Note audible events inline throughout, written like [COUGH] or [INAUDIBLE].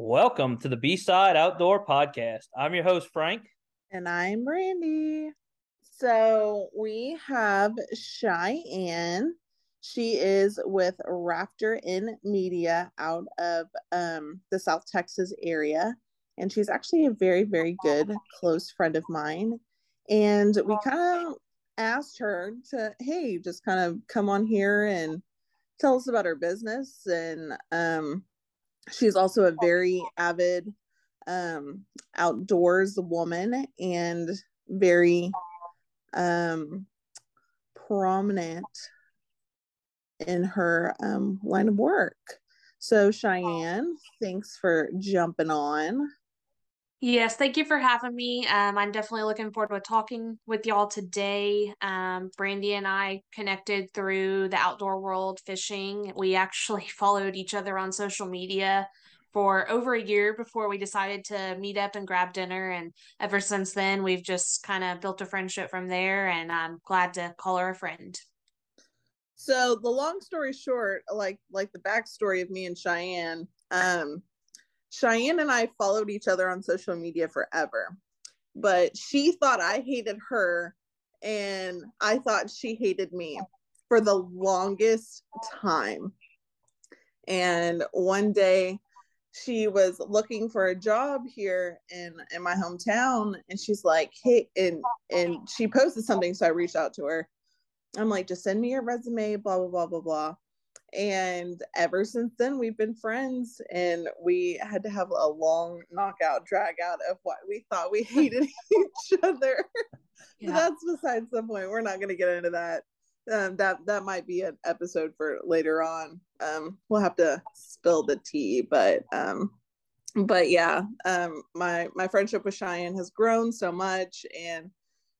Welcome to the B Side Outdoor Podcast. I'm your host, Frank. And I'm Brandi. So we have Cheyanne. She is with Rafter N Media out of um, the South Texas area. And she's actually a very, very good close friend of mine. And we kind of asked her to, hey, just kind of come on here and tell us about her business. And um, she's also a very avid um, outdoors woman and very um, prominent in her um, line of work. So, Cheyanne, thanks for jumping on. Yes, thank you for having me. Um, I'm definitely looking forward to talking with y'all today. Um, Brandi and I connected through the outdoor world fishing. We actually [LAUGHS] followed each other on social media for over a year before we decided to meet up and grab dinner. And ever since then, we've just kind of built a friendship from there. And I'm glad to call her a friend. So the long story short, like like the backstory of me and Cheyanne, um, Cheyanne and I followed each other on social media forever, but she thought I hated her and I thought she hated me for the longest time. And one day she was looking for a job here in in my hometown and she's like, "Hey," and and she posted something so I reached out to her. I'm like, "Just send me your resume, blah blah blah blah blah." And ever since then, we've been friends, and we had to have a long knockout, drag out of what we thought we [LAUGHS] hated [LAUGHS] each other. Yeah. that's besides the point. We're not going to get into that. Um, that that might be an episode for later on. Um, we'll have to spill the tea, but um, but yeah, um, my my friendship with Cheyanne has grown so much, and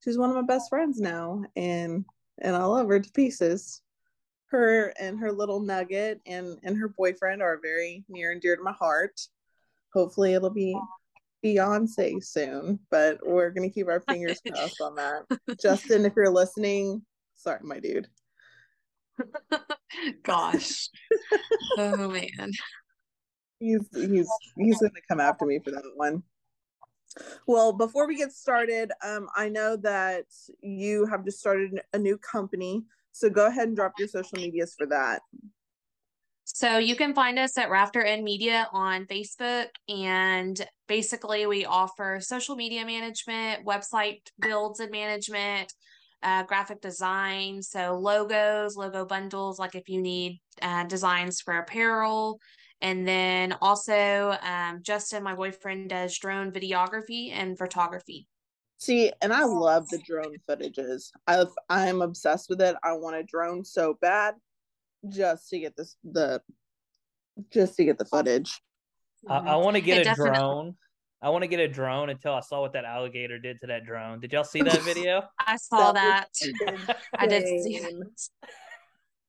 she's one of my best friends now, and and I love her to pieces her and her little nugget and and her boyfriend are very near and dear to my heart. Hopefully, it'll be Beyonce soon, but we're gonna keep our fingers [LAUGHS] crossed on that. Justin, if you're listening, sorry, my dude. [LAUGHS] Gosh, oh man, he's he's he's gonna come after me for that one. Well, before we get started, um, I know that you have just started a new company so go ahead and drop your social medias for that. So you can find us at Rafter N Media on Facebook. And basically, we offer social media management, website builds and management, uh, graphic design. So logos, logo bundles, like if you need uh, designs for apparel. And then also, um, Justin, my boyfriend, does drone videography and photography. See, and I love the drone footages. I I'm obsessed with it. I want a drone so bad just to get this the just to get the footage. I, I want to get a drone. I want to get a drone until I saw what that alligator did to that drone. Did y'all see that [LAUGHS] video? I saw that. that. I did see that.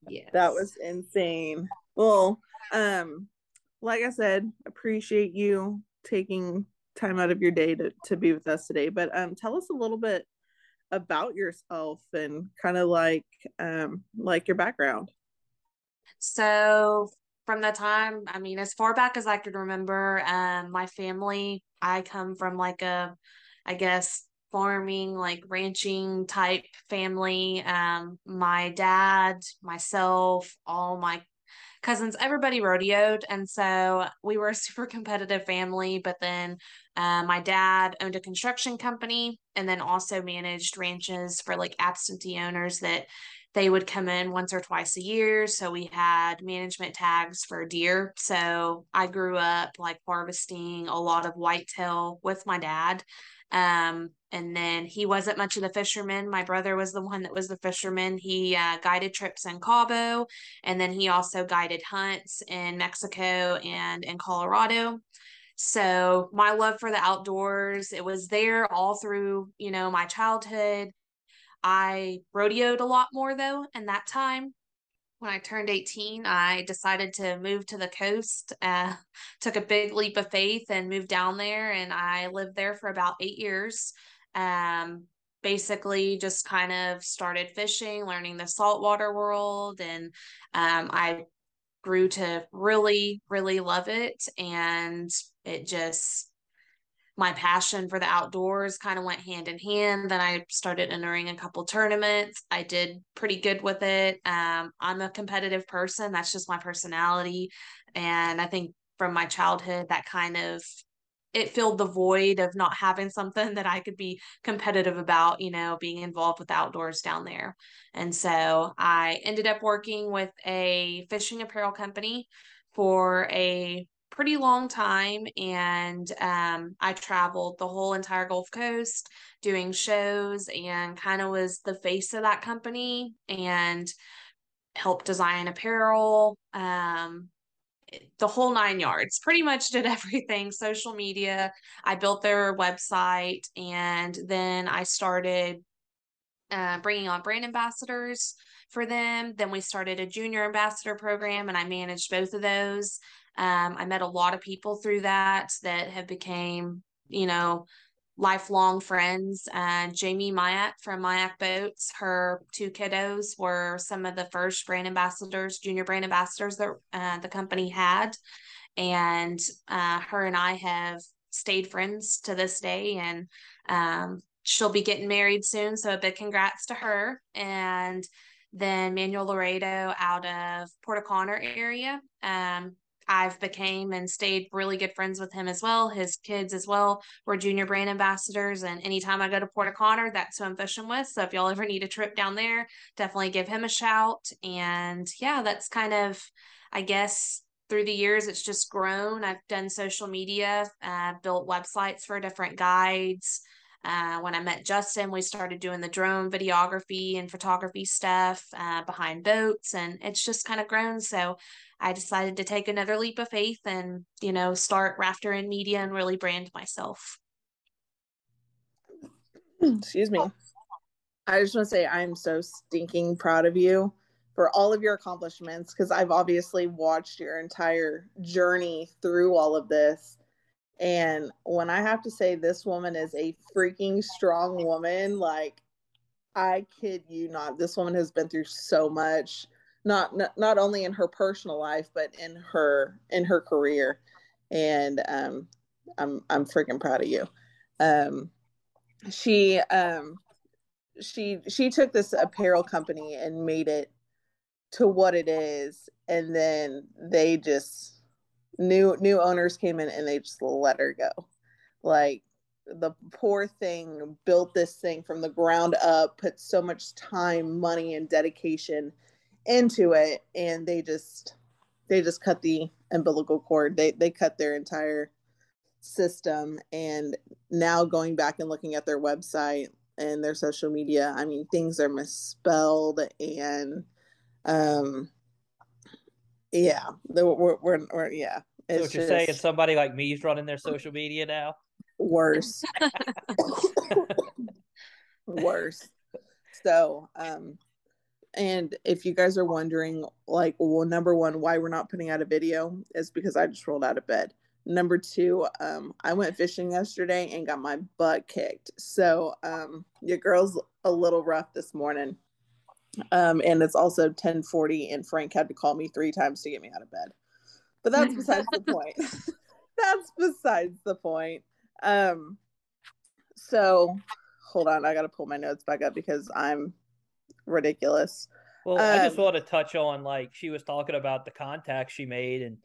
Yes. That was insane. Well, um, like I said, appreciate you taking time out of your day to, to be with us today. But um, tell us a little bit about yourself and kind of like um, like your background. So from the time, I mean, as far back as I could remember, um, my family, I come from like a, I guess, farming, like ranching type family. Um, my dad, myself, all my cousins, everybody rodeoed. And so we were a [LAUGHS] super competitive family. But then uh, my dad owned a construction company and then also managed ranches for like absentee owners that they would come in once or twice a year. So we had management tags for deer. So I grew up like harvesting a lot of whitetail with my dad. Um, and then he wasn't much of the fisherman. My brother was the one that was the fisherman. He uh, guided trips in Cabo, and then he also guided hunts in Mexico and in Colorado. So my love for the outdoors, it was there all through, you know, my childhood. I rodeoed a lot more though in that time when I turned 18, I decided to move to the coast, uh, [LAUGHS] took a big leap of faith and moved down there. And I lived there for about eight years. Um, basically, just kind of started fishing, learning the saltwater world. And um, I grew to really, really love it. And it just, my passion for the outdoors kind of went hand in hand. Then I started entering a couple tournaments. I did pretty good with it. Um, I'm a competitive person. That's just my personality. And I think from my childhood, that kind of it filled the void of not having something [LAUGHS] that I could be competitive about, you know, being involved with outdoors down there. And so I ended up working with a fishing apparel company for a pretty long time and um, i traveled the whole entire gulf coast doing shows and kind of was the face of that company and helped design apparel um, the whole nine yards pretty much did [LAUGHS] everything social media. I built their website and then i started uh, bringing on brand ambassadors for them. Then we started a junior ambassador program and i managed both of those um, i met a lot of people through that that have became you know lifelong friends. Uh, Jamie Majek from Majek Boats, her two kiddos were some of the first brand ambassadors, junior brand ambassadors that uh, the company had. And uh, her and I have stayed friends to this day. And um, she'll be getting married soon. So a big congrats to her. And then Manuel Laredo out of Port O'Connor area. Um, I've became and stayed really good friends with him as well. His kids as well were junior brand ambassadors. And anytime I go to Port O'Connor, that's who I'm fishing with. So if y'all ever need a trip down there, definitely give him a shout. And yeah, that's kind of, I guess, through the years, it's just grown. I've done social media, uh, built websites for different guides. Uh, when I met Justin, we started doing the drone videography and photography stuff uh, behind boats, and it's just kind of grown. So I decided to take another leap of faith and, you know, start Rafter N Media and really brand myself. [CLEARS THROAT] Excuse me. I just want to say I'm so stinking proud of you for all of your accomplishments because I've obviously watched your entire journey through all of this. And when I have to say this woman is a freaking strong woman, like I kid you not, this woman has been through so much not, not only in her personal life but in her in her career. And um i'm i'm freaking proud of you. Um she um she she took this apparel company and made it to what it is. And then they just new new owners came in and they just let her go. Like the poor thing built this thing from the ground up put so much time money and dedication into it and they just they just cut the umbilical cord. They they cut their entire system. And now going back and looking at their website and their social media i mean things are misspelled and um yeah we're, we're, we're yeah. It's so what you're just, saying somebody like me is running their social media now? Worse. [LAUGHS] [LAUGHS] Worse. So um and if you guys are wondering, like, well, number one, why we're not putting out a video is because I just rolled out of bed. Number two, um, I went fishing yesterday and got my butt kicked. So um, your girl's a little rough this morning. Um, and it's also 1040 and Frank had to call me three times to get me out of bed. But that's besides the point. [LAUGHS] that's besides the point. Um, so hold on, I gotta pull my notes back up because I'm ridiculous. Well, um, I just um, want to touch on like she was talking about the contacts she made, and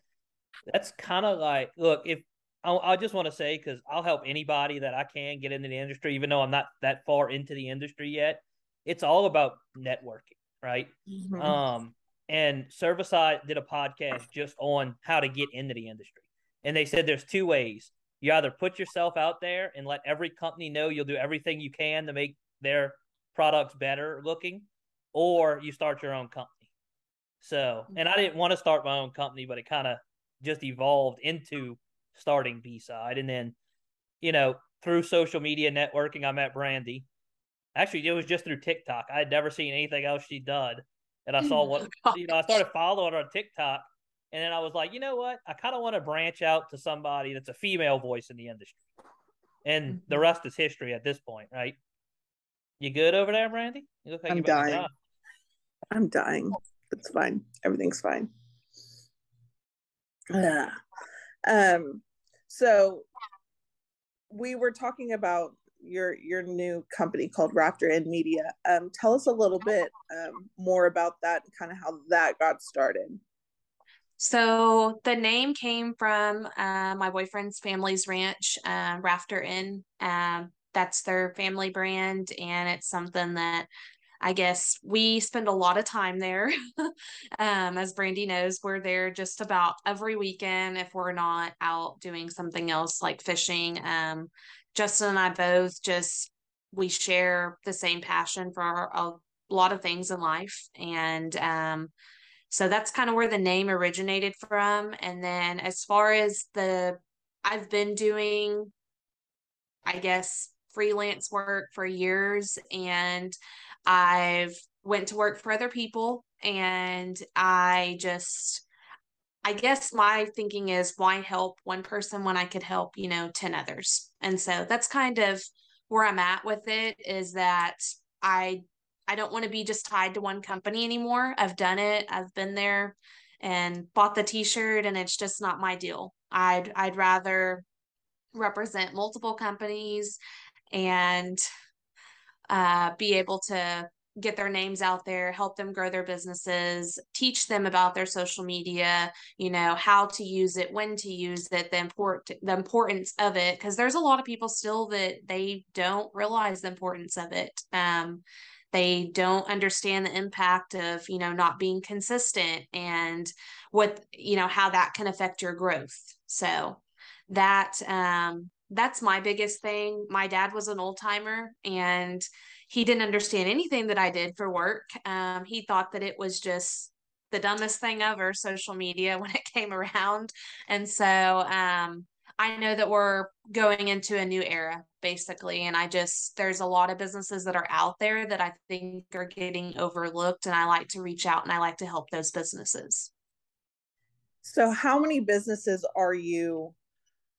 that's kind of like, look, if I, I just want to say because I'll help anybody that I can get into the industry, even though I'm not that far into the industry yet. It's all about networking, right? Mm-hmm. Um, and Servicide did a podcast just on how to get into the industry, and they said there's two ways. You either put yourself out there and let every company know you'll do everything you can to make their products better looking, or you start your own company. So, and I didn't want to start my own company, but it kind of just evolved into starting B side. And then, you know, through social media networking, I met Brandi. Actually, it was just through TikTok. I had never seen anything else she done. And I saw what, you know, I started following her on TikTok. And then I was like, you know what? I kind of want to branch out to somebody that's a female voice in the industry. And the mm-hmm. rest is history at this point, right? You good over there, Brandi? You look like I'm dying. I'm dying. It's fine. Everything's fine. Yeah. Um, so we were talking about your your new company called Rafter N Media. Um, tell us a little bit um, more about that and kind of how that got started. So the name came from uh, my boyfriend's family's ranch, uh, Rafter N. Um, that's their family brand, and it's something that I guess we spend a lot of time there. [LAUGHS] um, as Brandi knows, we're there just about every weekend if we're not out doing something else like fishing. Um, Justin and I both just we share the same passion for a lot of things in life, and um, so that's kind of where the name originated from. And then as far as the I've been doing, I guess freelance work for years and I've went to work for other people and I just I guess my thinking is why help one person when I could help, you know, 10 others. And so that's kind of where I'm at with it is that I I don't want to be just tied to one company anymore. I've done it. I've been there and bought the t-shirt and it's just not my deal. I'd I'd rather represent multiple companies and uh, be able to get their names out there, help them grow their businesses, teach them about their social media, you know, how to use it, when to use it, the import the importance of it because there's a lot of people still that they don't realize the importance of it. Um they don't understand the impact of, you know, not being consistent and what, you know, how that can affect your growth. So that um that's my biggest thing. My dad was an old timer and he didn't understand anything that I did for work. Um, he thought that it was just the dumbest thing ever, social media, [LAUGHS] when it came around. And so um, I know that we're going into a new era, basically. And I just, there's a lot of businesses that are out there that I think are getting overlooked. And I like to reach out and I like to help those businesses. So, how many businesses are you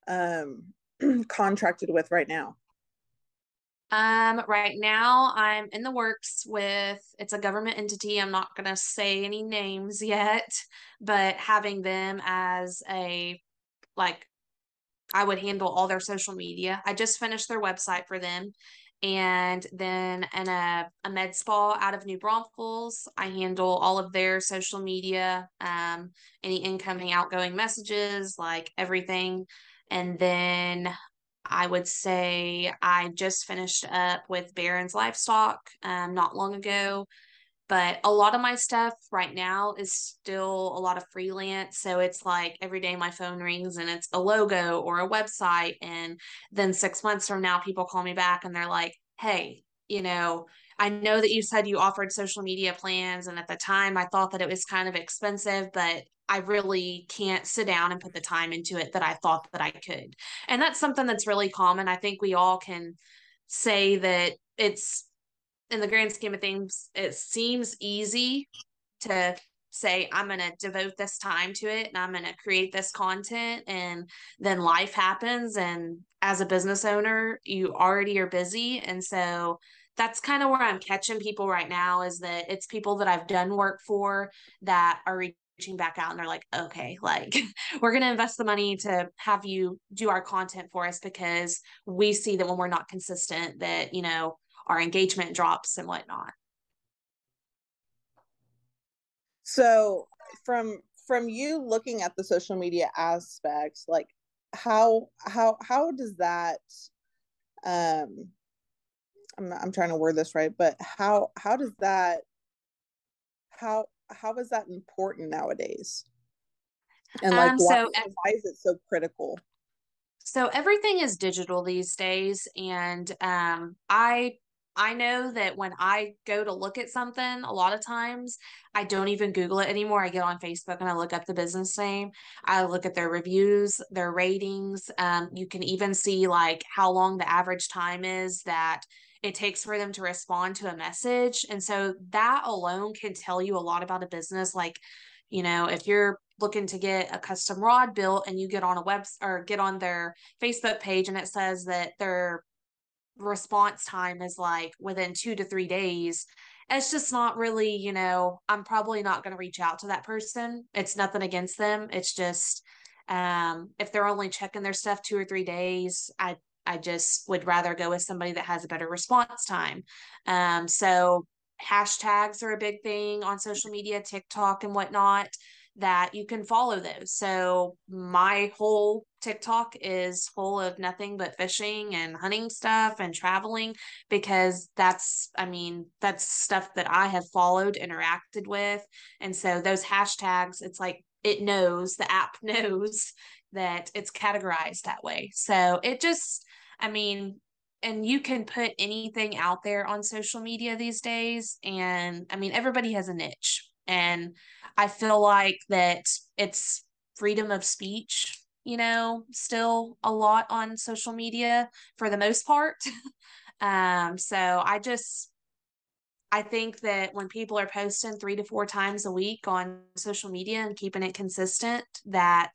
um, [CLEARS THROAT] contracted with right now? Um, right now I'm in the works with it's a government entity. I'm not gonna say any names yet, but having them as a like I would handle all their social media. I just finished their website for them. And then in a, a med spa out of New Braunfels, I handle all of their social media, um, any incoming, outgoing messages, like everything. And then I would say I just finished up with Barron's Livestock um, not long ago. But a lot of my stuff right now is still a lot of freelance. So it's like every day my phone rings and it's a logo or a website. And then six months from now, people call me back and they're like, hey, you know, I know that you said you offered social media plans. And at the time, I thought that it was kind of expensive, but I really can't sit down and put the time into it that I thought that I could. And that's something that's really common. I think we all can say that it's in the grand scheme of things, it seems easy to say, I'm going to devote this time to it and I'm going to create this content. And then life happens. And as a business owner, you already are busy. And so that's kind of where I'm catching people right now is that it's people that I've done work for that are reaching back out and they're like, okay, like [LAUGHS] we're going to invest the money to have you do our content for us because we see that when we're not consistent, that, you know, our engagement drops and whatnot. So from from you looking at the social media aspects, like how how how does that um I'm I'm trying to word this right, but how how does that how how is that important nowadays? And like um, why, so, why is it so critical? So everything is digital these days and um I I know that when I go to look at something, a lot of times I don't even Google it anymore. I get on Facebook and I look up the business name. I look at their reviews, their ratings. Um, you can even see like how long the average time is that it takes for them to respond to a message. And so that alone can tell you a lot about a business. Like, you know, if you're looking to get a custom rod built and you get on a web or get on their Facebook page and it says that they're response time is like within two to three days it's just not really, you know, I'm probably not going to reach out to that person. It's nothing against them. It's just um if they're only checking their stuff 2 or 3 days, I I just would rather go with somebody that has a better response time. Um so hashtags are a big thing on social media, TikTok and whatnot that you can follow those. So my whole TikTok is full of nothing but fishing and hunting stuff and traveling because that's I mean that's stuff that I have followed, interacted with. And so those hashtags it's like it knows, the app [LAUGHS] knows that it's categorized that way. So it just I mean and you can put anything out there on social media these days and I mean everybody has a niche and I feel like that it's freedom of speech, you know, still a lot on social media for the most part. [LAUGHS] um, so I just I think that when people are posting three to four times a week on social media and keeping it consistent, that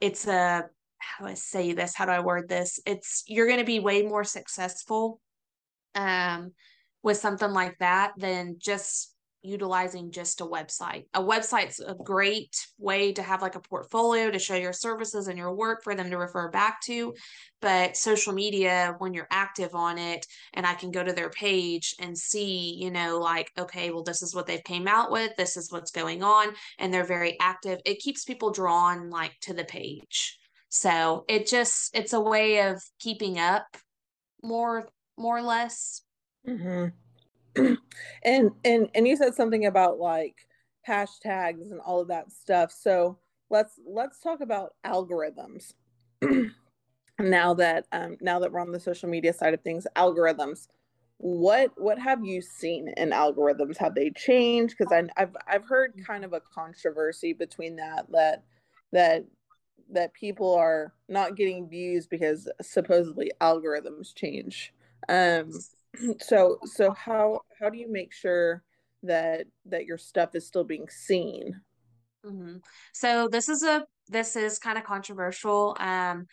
it's a how do I say this? How do I word this? It's you're going to be way more successful um, with something like that than just utilizing just a website. A website's a great way to have like a portfolio to show your services and your work for them to refer back to. But social media, when you're active on it, and I can go to their page and see, you know, like, okay, well, this is what they've came out with, this is what's going on, and they're very active. It keeps people drawn like to the page. So it just it's a way of keeping up more more or less. Mm-hmm. [CLEARS THROAT] and and and you said something about like hashtags and all of that stuff. So let's let's talk about algorithms. [CLEARS THROAT] Now that um now that we're on the social media side of things algorithms what what have you seen in algorithms? Have they changed? Because i've i've heard kind of a controversy between that that that that people are not getting views because supposedly algorithms change. Um [CLEARS THROAT] so so how how do you make sure that that your stuff is still being seen? Mm-hmm. so this is a this is kind of controversial. Um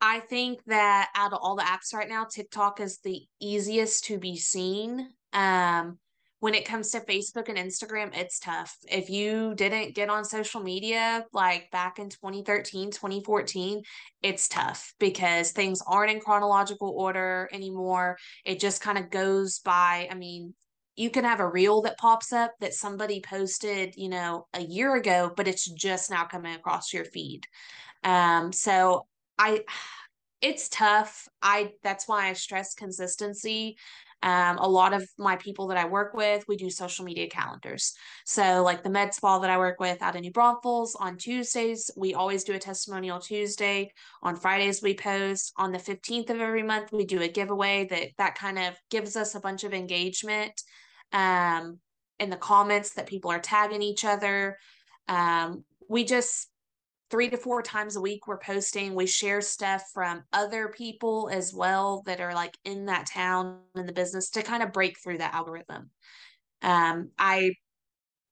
i think that out of all the apps right now tiktok is the easiest to be seen. Um when it comes to Facebook and Instagram, it's tough. If you didn't get on social media like back in 2013, 2014, it's tough because things aren't in chronological order anymore. It just kind of goes by. I mean, you can have a reel that pops up that somebody posted, you know, a year ago, but it's just now coming across your feed. Um, so I [SIGHS] it's tough. I that's why I stress consistency um, a lot of my people that I work with, we do social media calendars. So, like the med spa that I work with out in New Braunfels on Tuesdays, we always do a testimonial Tuesday. On Fridays, we post. On the 15th of every month, we do a giveaway that that kind of gives us a bunch of engagement um, in the comments that people are tagging each other. Um, we just three to four times a week we're posting. We share stuff from other people as well that are like in that town in the business to kind of break through that algorithm. Um i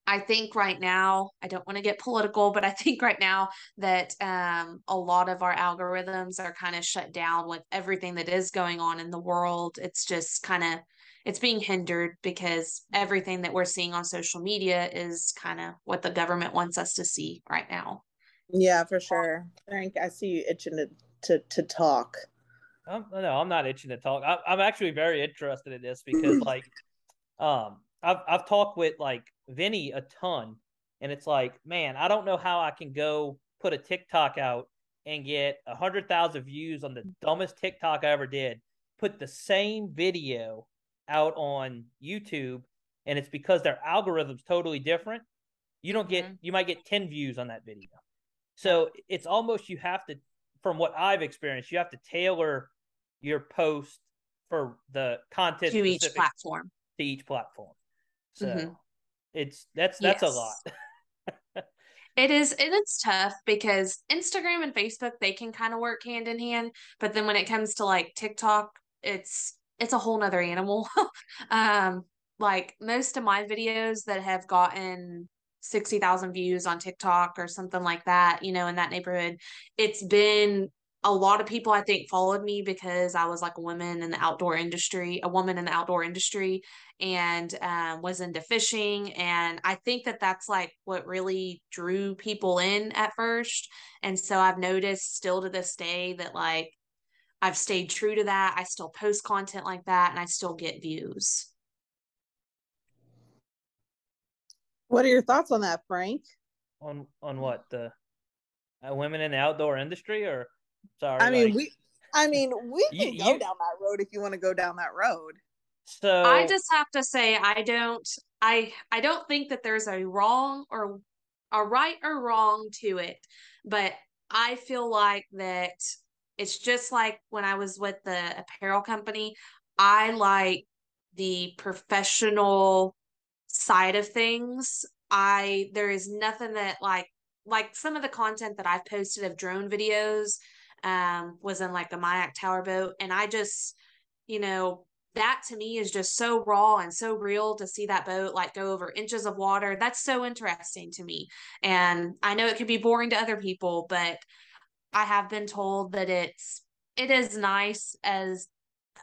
i think right now i don't want to get political but i think right now that um a lot of our algorithms are kind of shut down with everything that is going on in the world. It's just kind of it's being hindered because everything that we're seeing on social media is kind of what the government wants us to see right now yeah, for sure. Frank, I see you itching to to, to talk. I'm, no, I'm not itching to talk. I, I'm actually very interested in this because, [CLEARS THROAT] like, um, I've I've talked with like Vinny a ton, and it's like, man, I don't know how I can go put a TikTok out and get a hundred thousand views on the dumbest TikTok I ever did. Put the same video out on YouTube, and it's because their algorithm's totally different. You don't get, mm-hmm. you might get ten views on that video. So it's almost you have to, from what I've experienced, you have to tailor your post for the content to each platform. To each platform. So mm-hmm. it's that's that's yes. a lot. [LAUGHS] It is, and it's tough because Instagram and Facebook they can kind of work hand in hand, but then when it comes to like TikTok, it's it's a whole nother animal. [LAUGHS] um, like most of my videos that have gotten 60,000 views on TikTok or something like that, you know, in that neighborhood. It's been a lot of people I think followed me because I was like a woman in the outdoor industry, a woman in the outdoor industry, and um, was into fishing. And I think that that's like what really drew people in at first. And so I've noticed still to this day that like I've stayed true to that. I still post content like that and I still get views. What are your thoughts on that, Frank? On on what the uh, women in the outdoor industry, or sorry? I mean, like, we. I mean, we [LAUGHS] can you, go you, down that road if you want to go down that road. So I just have to say, I don't. I I don't think that there's a wrong or a right or wrong to it, but I feel like that it's just like when I was with the apparel company. I like the professional side of things. I there is nothing that like like some of the content that I've posted of drone videos um was in like a Majek tower boat and I just you know that to me is just so raw and so real to see that boat like go over inches of water that's so interesting to me and I know it could be boring to other people but I have been told that it's it is nice as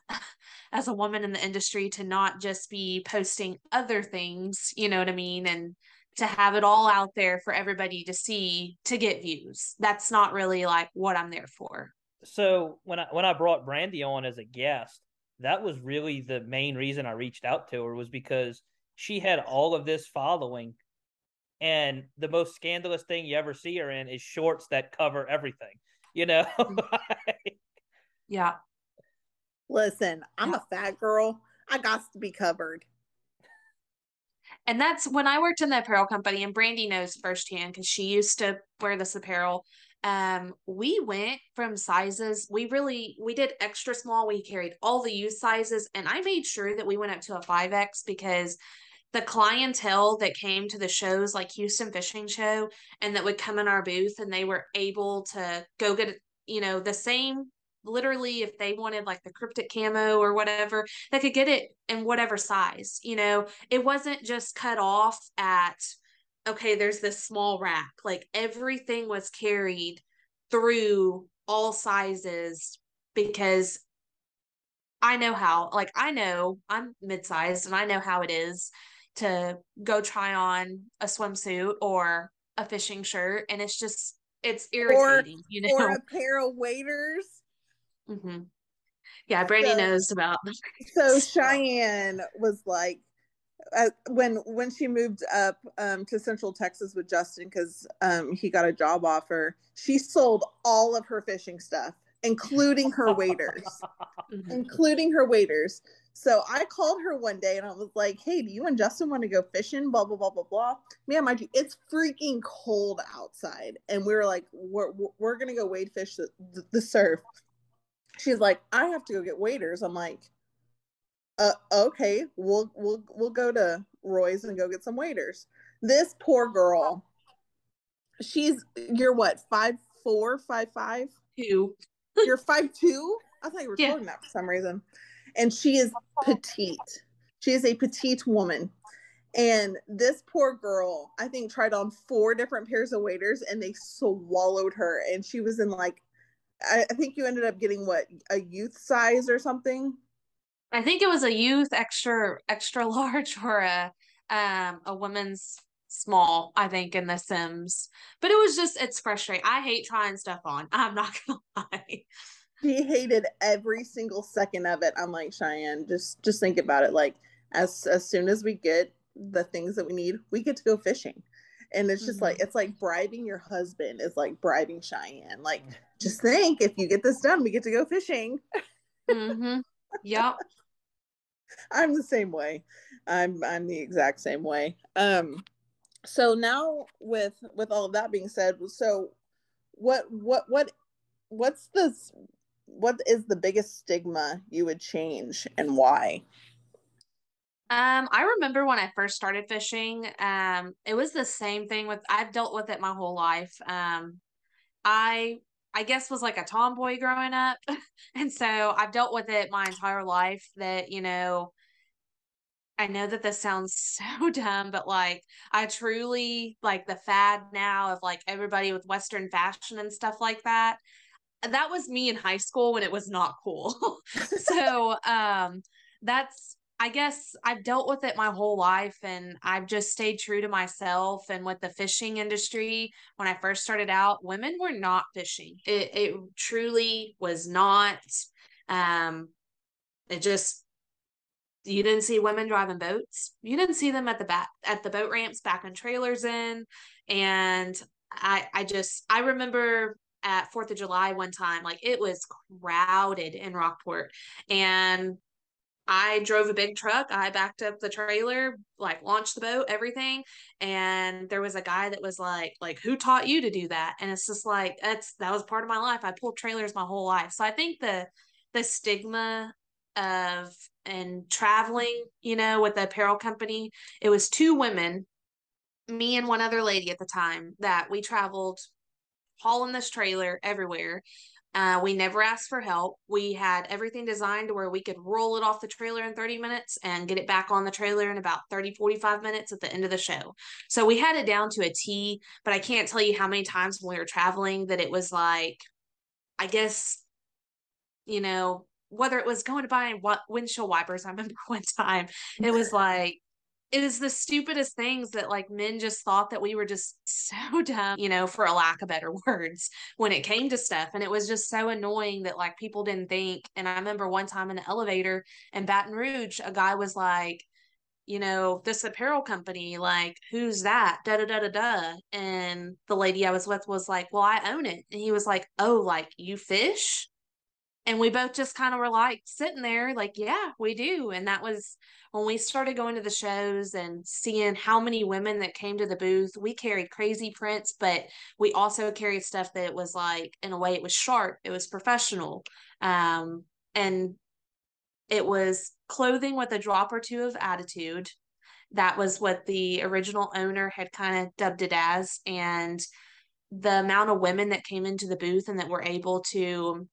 [LAUGHS] as a woman in the industry to not just be posting other things, you know what I mean? And to have it all out there for everybody to see to get views. That's not really like what I'm there for. So when I when I brought Brandi on as a guest, that was really the main reason I reached out to her was because she had all of this following and the most scandalous thing you ever see her in is shorts that cover everything you know [LAUGHS] mm-hmm. yeah listen i'm a fat girl. I got to be covered. And that's when i worked in the apparel company and brandi knows firsthand because she used to wear this apparel um we went from sizes we really we did extra small we carried all the youth sizes and i made sure that we went up to a 5x because the clientele that came to the shows like Houston Fishing Show and that would come in our booth and they were able to go get you know the same literally if they wanted like the Kryptek camo or whatever they could get it in whatever size you know? It wasn't just cut off at okay there's this small rack. Like everything was carried through all sizes because I know how like I know I'm mid-sized and I know how it is to go try on a swimsuit or a fishing shirt and it's just it's irritating or, you know? or a pair of waders mm-hmm. yeah brandi so, knows about [LAUGHS] so cheyanne was like uh, when when she moved up um, to central texas with justin because um, he got a job offer she sold all of her fishing stuff including her waders [LAUGHS] mm-hmm. including her waders so I called her one day and I was like, hey, do you and Justin want to go fishing? Blah, blah, blah, blah, blah. Man, mind you, it's freaking cold outside. And we were like, we're, we're going to go wade fish the, the, the, surf. She's like, I have to go get waders. I'm like, uh, okay, we'll, we'll, we'll go to Roy's and go get some waders. This poor girl, she's, you're what, five four, five five, two. [LAUGHS] You're five, two? I thought you were yeah. that for some reason and she is petite. She is a petite woman. And this poor girl, I think, tried on four different pairs of waders and they swallowed her. And she was in like, I, I think you ended up getting what, a youth size or something? I think it was a youth extra extra [LAUGHS] large or a um a woman's small, I think, in the Simms. But it was just it's frustrating. I hate trying stuff on. [LAUGHS] I'm not gonna lie she hated every single second of it. I'm like, Cheyanne, just just think about it. Like as as soon as we get the things that we need, we get to go fishing. And it's just mm-hmm. like it's like bribing your husband is like bribing Cheyanne. Like, just think if you get this done, we get to go fishing. mm-hmm. Yep. [LAUGHS] I'm the same way. I'm I'm the exact same way. Um so now with with all of that being said, so what what what what's this what is the biggest stigma you would change and why? Um, I remember when I first started fishing, um, it was the same thing with I've dealt with it my whole life. Um, I I guess was like a tomboy growing up. [LAUGHS] and so I've dealt with it my entire life that, you know, I know that this sounds [LAUGHS] so dumb, but like I truly like the fad now of like everybody with Western fashion and stuff like that. that was me in high school when it was not cool. [LAUGHS] so um that's I guess I've dealt with it my whole life and I've just stayed true to myself. And with the fishing industry, when I first started out, women were not fishing. It, it truly was not. Um, it just, you didn't see women driving boats. You didn't see them at the back, at the boat ramps, backing trailers in. And I, I just, I remember at Fourth of July one time, like it was crowded in Rockport. And I drove a big truck. I backed up the trailer, like launched the boat, everything. And there was a guy that was like, like, who taught you to do that? And it's just like that's that was part of my life. I pulled trailers my whole life. So I think the the stigma of and traveling, you know, with the apparel company, it was two women, me and one other lady at the time, that we traveled hauling this trailer everywhere. Uh, we never asked for help. We had everything designed to where we could roll it off the trailer in 30 minutes and get it back on the trailer in about 30, 45 minutes at the end of the show. So we had it down to a T, but I can't tell you how many times when we were traveling that it was like, I guess, you know, whether it was going to buy what windshield wipers, I remember [LAUGHS] one time it was [LAUGHS] like it is the stupidest things that like men just thought that we were just [LAUGHS] so dumb, you know, for a lack of better words when it came to stuff. And it was just so annoying that like people didn't think. And I remember one time in the elevator in Baton Rouge, a guy was like, you know, this apparel company, like, who's that? Da da da da da. And the lady I was with was like, well, I own it. And he was like, oh, like, you fish? And we both just kind of were like sitting there, like, yeah, we do. And that was when we started going to the shows and seeing how many women that came to the booth, we carried crazy prints, but we also carried stuff that was like, in a way, it was sharp, it was professional. Um, and it was clothing with a drop or two of attitude. That was what the original owner had kind of dubbed it as. And the amount of women that came into the booth and that were able to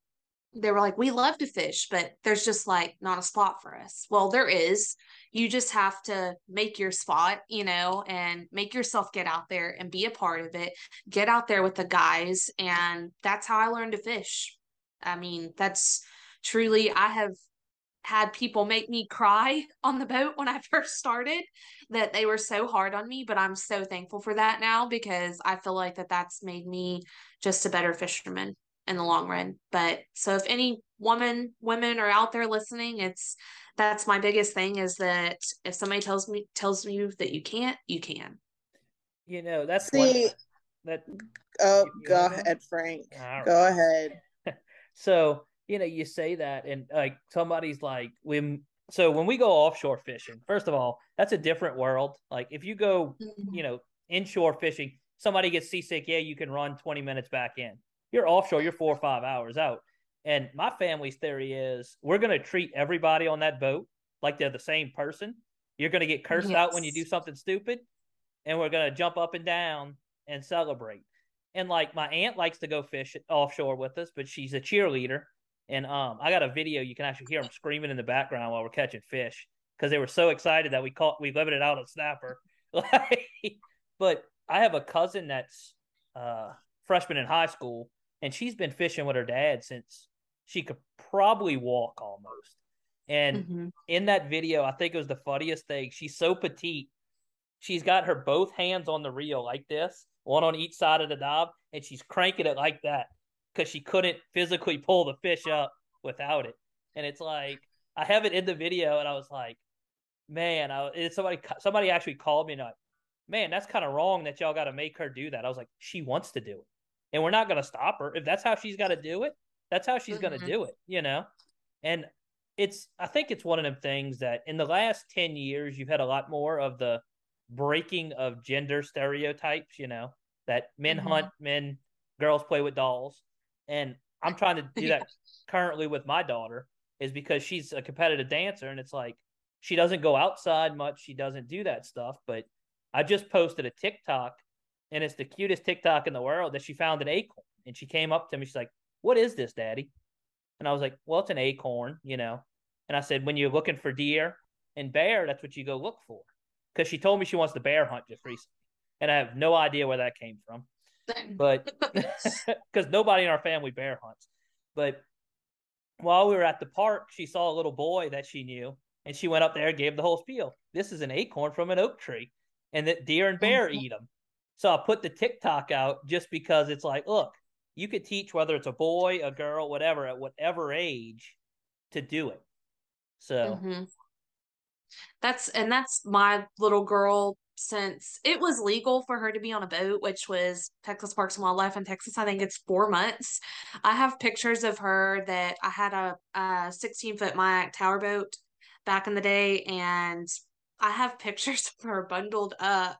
they were like, we love to fish, but there's just like not a spot for us. Well, there is. You just have to make your spot, you know, and make yourself get out there and be a part of it. Get out there with the guys. And that's how I learned to fish. I mean, that's truly, I have had people make me cry [LAUGHS] on the boat when I first started that they were so hard on me, but I'm so thankful for that now because I feel like that that's made me just a better fisherman in the long run. But so if any woman women are out there listening, it's that's my biggest thing is that if somebody tells me tells you that you can't, you can. You know, that's See, one, that oh go ahead, Frank. Right. Go ahead. [LAUGHS] so, you know, you say that and like somebody's like when so when we go offshore fishing, first of all, that's a different world. Like if you go, mm-hmm. you know, inshore fishing, somebody gets seasick, yeah, you can run 20 minutes back in you're offshore, you're four or five hours out. And my family's theory is we're going to treat everybody on that boat like they're the same person. You're going to get cursed yes. out when you do something stupid, and we're going to jump up and down and celebrate. And like my aunt likes to go fish offshore with us, but she's a cheerleader. And um, I got a video you can actually hear them screaming in the background while we're catching fish because they were so excited that we caught we limited out a snapper. [LAUGHS] but I have a cousin that's uh freshman in high school and she's been fishing with her dad since she could probably walk almost. And mm-hmm. in that video, I think it was the funniest thing. She's so petite. She's got her both hands on the reel like this, one on each side of the knob, and she's cranking it like that because she couldn't physically pull the fish up without it. And it's like I have it in the video, and I was like, man, I, somebody somebody actually called me and like, man, that's kind of wrong that y'all got to make her do that. I was like, she wants to do it and we're not going to stop her. If that's how she's got to do it, that's how she's mm-hmm. going to do it, you know? And it's, I think it's one of them things that in the last 10 years, you've had a lot more of the breaking of gender stereotypes, you know, that men mm-hmm. hunt, men, girls play with dolls. And I'm trying to [LAUGHS] do that yeah. currently with my daughter, is because she's a competitive dancer. And it's like, she doesn't go outside much. She doesn't do that stuff. But I just posted a TikTok and it's the cutest TikTok in the world that she found an acorn. And she came up to me, she's like, What is this, Daddy? And I was like, Well, it's an acorn, you know. And I said, When you're looking for deer and bear, that's what you go look for. Because she told me she wants to bear hunt just recently. And I have no idea where that came from. But [LAUGHS] [LAUGHS] because nobody in our family bear hunts. But while we were at the park, she saw a little boy that she knew, and she went up there and gave the whole spiel. This is an acorn from an oak tree, and that deer and bear mm-hmm. eat them. So I put the TikTok out just because it's like, look, you could teach whether it's a boy, a girl, whatever, at whatever age to do it. So mm-hmm. that's and that's my little girl since it was legal for her to be on a boat, which was Texas Parks and Wildlife in Texas. I think it's four months. I have pictures of her that I had a, a 16 foot Majek tower boat back in the day, and I have pictures [LAUGHS] of her bundled up,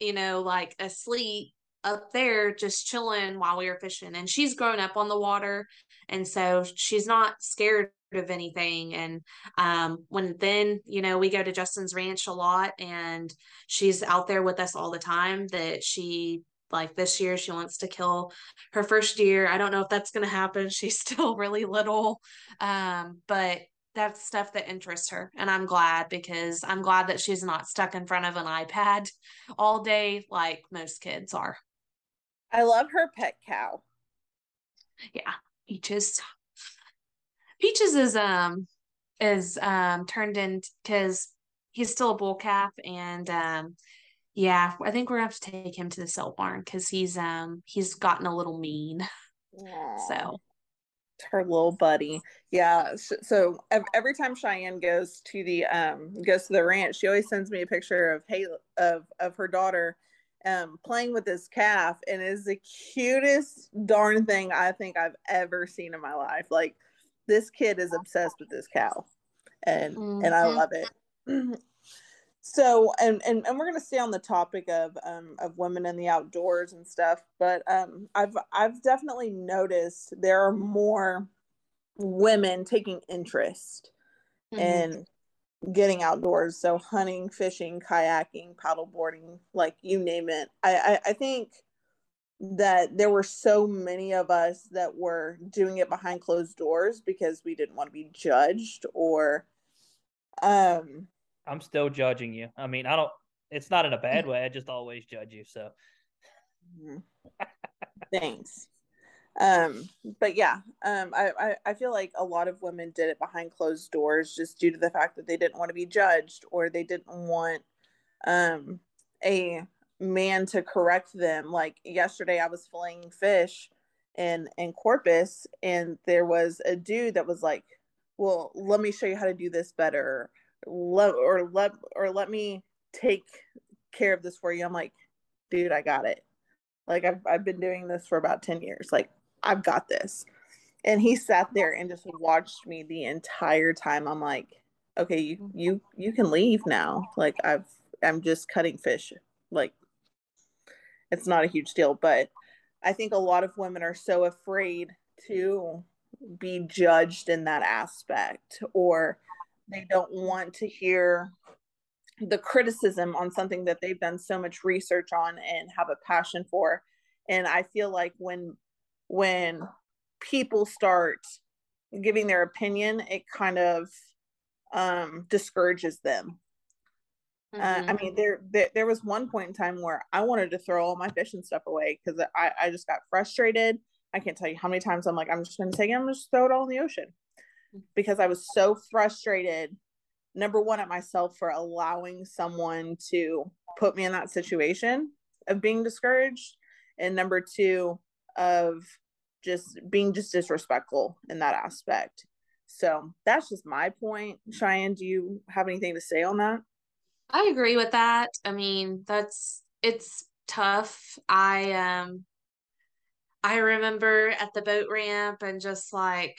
you know, like asleep up there just chilling while we were fishing. And she's grown up on the water. And so she's not scared of anything and um when then you know we go to Justin's ranch a lot and she's out there with us all the time that she like this year she wants to kill her first deer I don't know if that's going to happen [LAUGHS] she's still really little um but that's stuff that interests her and I'm glad because I'm glad that she's not stuck in front of an iPad all day like most kids are. I love her pet cow. Yeah Peaches. Peaches is um is um turned in because he's still a bull calf and um yeah I think we're gonna have to take him to the sale barn because he's um he's gotten a little mean. Aww. so her little buddy yeah so every time cheyanne goes to the um goes to the ranch she always sends me a picture of hey of of her daughter um playing with this calf and is the cutest darn thing i think i've ever seen in my life like this kid is obsessed with this cow and mm-hmm. and i mm-hmm. love it [CLEARS THROAT] so and, and and we're going to stay on the topic of um of women in the outdoors and stuff but um i've i've definitely noticed there are more women taking interest mm-hmm. in getting outdoors so hunting fishing kayaking paddleboarding like you name it i i, I think that there were so many of us that were doing it behind closed doors because we didn't want to be judged or um I'm still judging you. I mean, I don't it's not in a bad way. I just always judge you, so mm-hmm. thanks. Um, but yeah, um, I, I, I feel like a lot of women did it behind closed doors just due to the fact that they didn't want to be judged or they didn't want um a man to correct them. Like yesterday, I was filleting fish in in Corpus, and there was a dude that was like, "Well, let me show you how to do this better." Let or let or let me take care of this for you. I'm like, dude, I got it. Like I've I've been doing this for about 10 years. Like I've got this. And he sat there and just watched me the entire time. I'm like, okay, you you you can leave now. Like I've I'm just cutting fish. Like it's not a huge deal. But I think a lot of women are so afraid to be judged in that aspect, or they don't want to hear the criticism on something that they've done so much research on and have a passion for. And I feel like when when people start giving their opinion, it kind of um, discourages them Mm-hmm. Uh, I mm-hmm. mean, there, there, there was one point in time where I wanted to throw all my fishing stuff away because I I just got frustrated. I can't tell you how many times I'm like I'm just going to take it, I'm just throw it all in the ocean because I was so frustrated. Number one, at myself for allowing someone to put me in that situation of being discouraged, and number two, of just being just disrespectful in that aspect. So that's just my point. Cheyanne, do you have anything to say on that? I agree with that. I mean, that's it's tough. I um I remember at the boat ramp and just like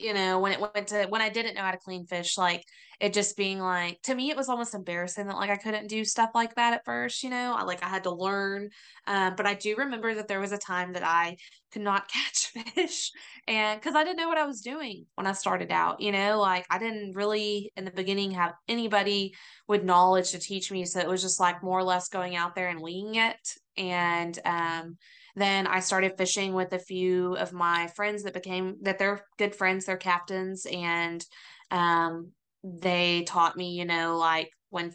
you know, when it went to when I didn't know how to clean fish, like it just being like to me it was almost embarrassing that like I couldn't do stuff like that at first, you know. I like I had to learn. Um, but I do remember that there was a time that I could not [LAUGHS] catch fish and because I didn't know what I was doing when I started out, you know, like I didn't really in the beginning have anybody with knowledge to teach me. So it was just like more or less going out there and winging it. And um then I started fishing with a few of my friends that became that they're good friends, they're captains, and um, they taught me, you know, like when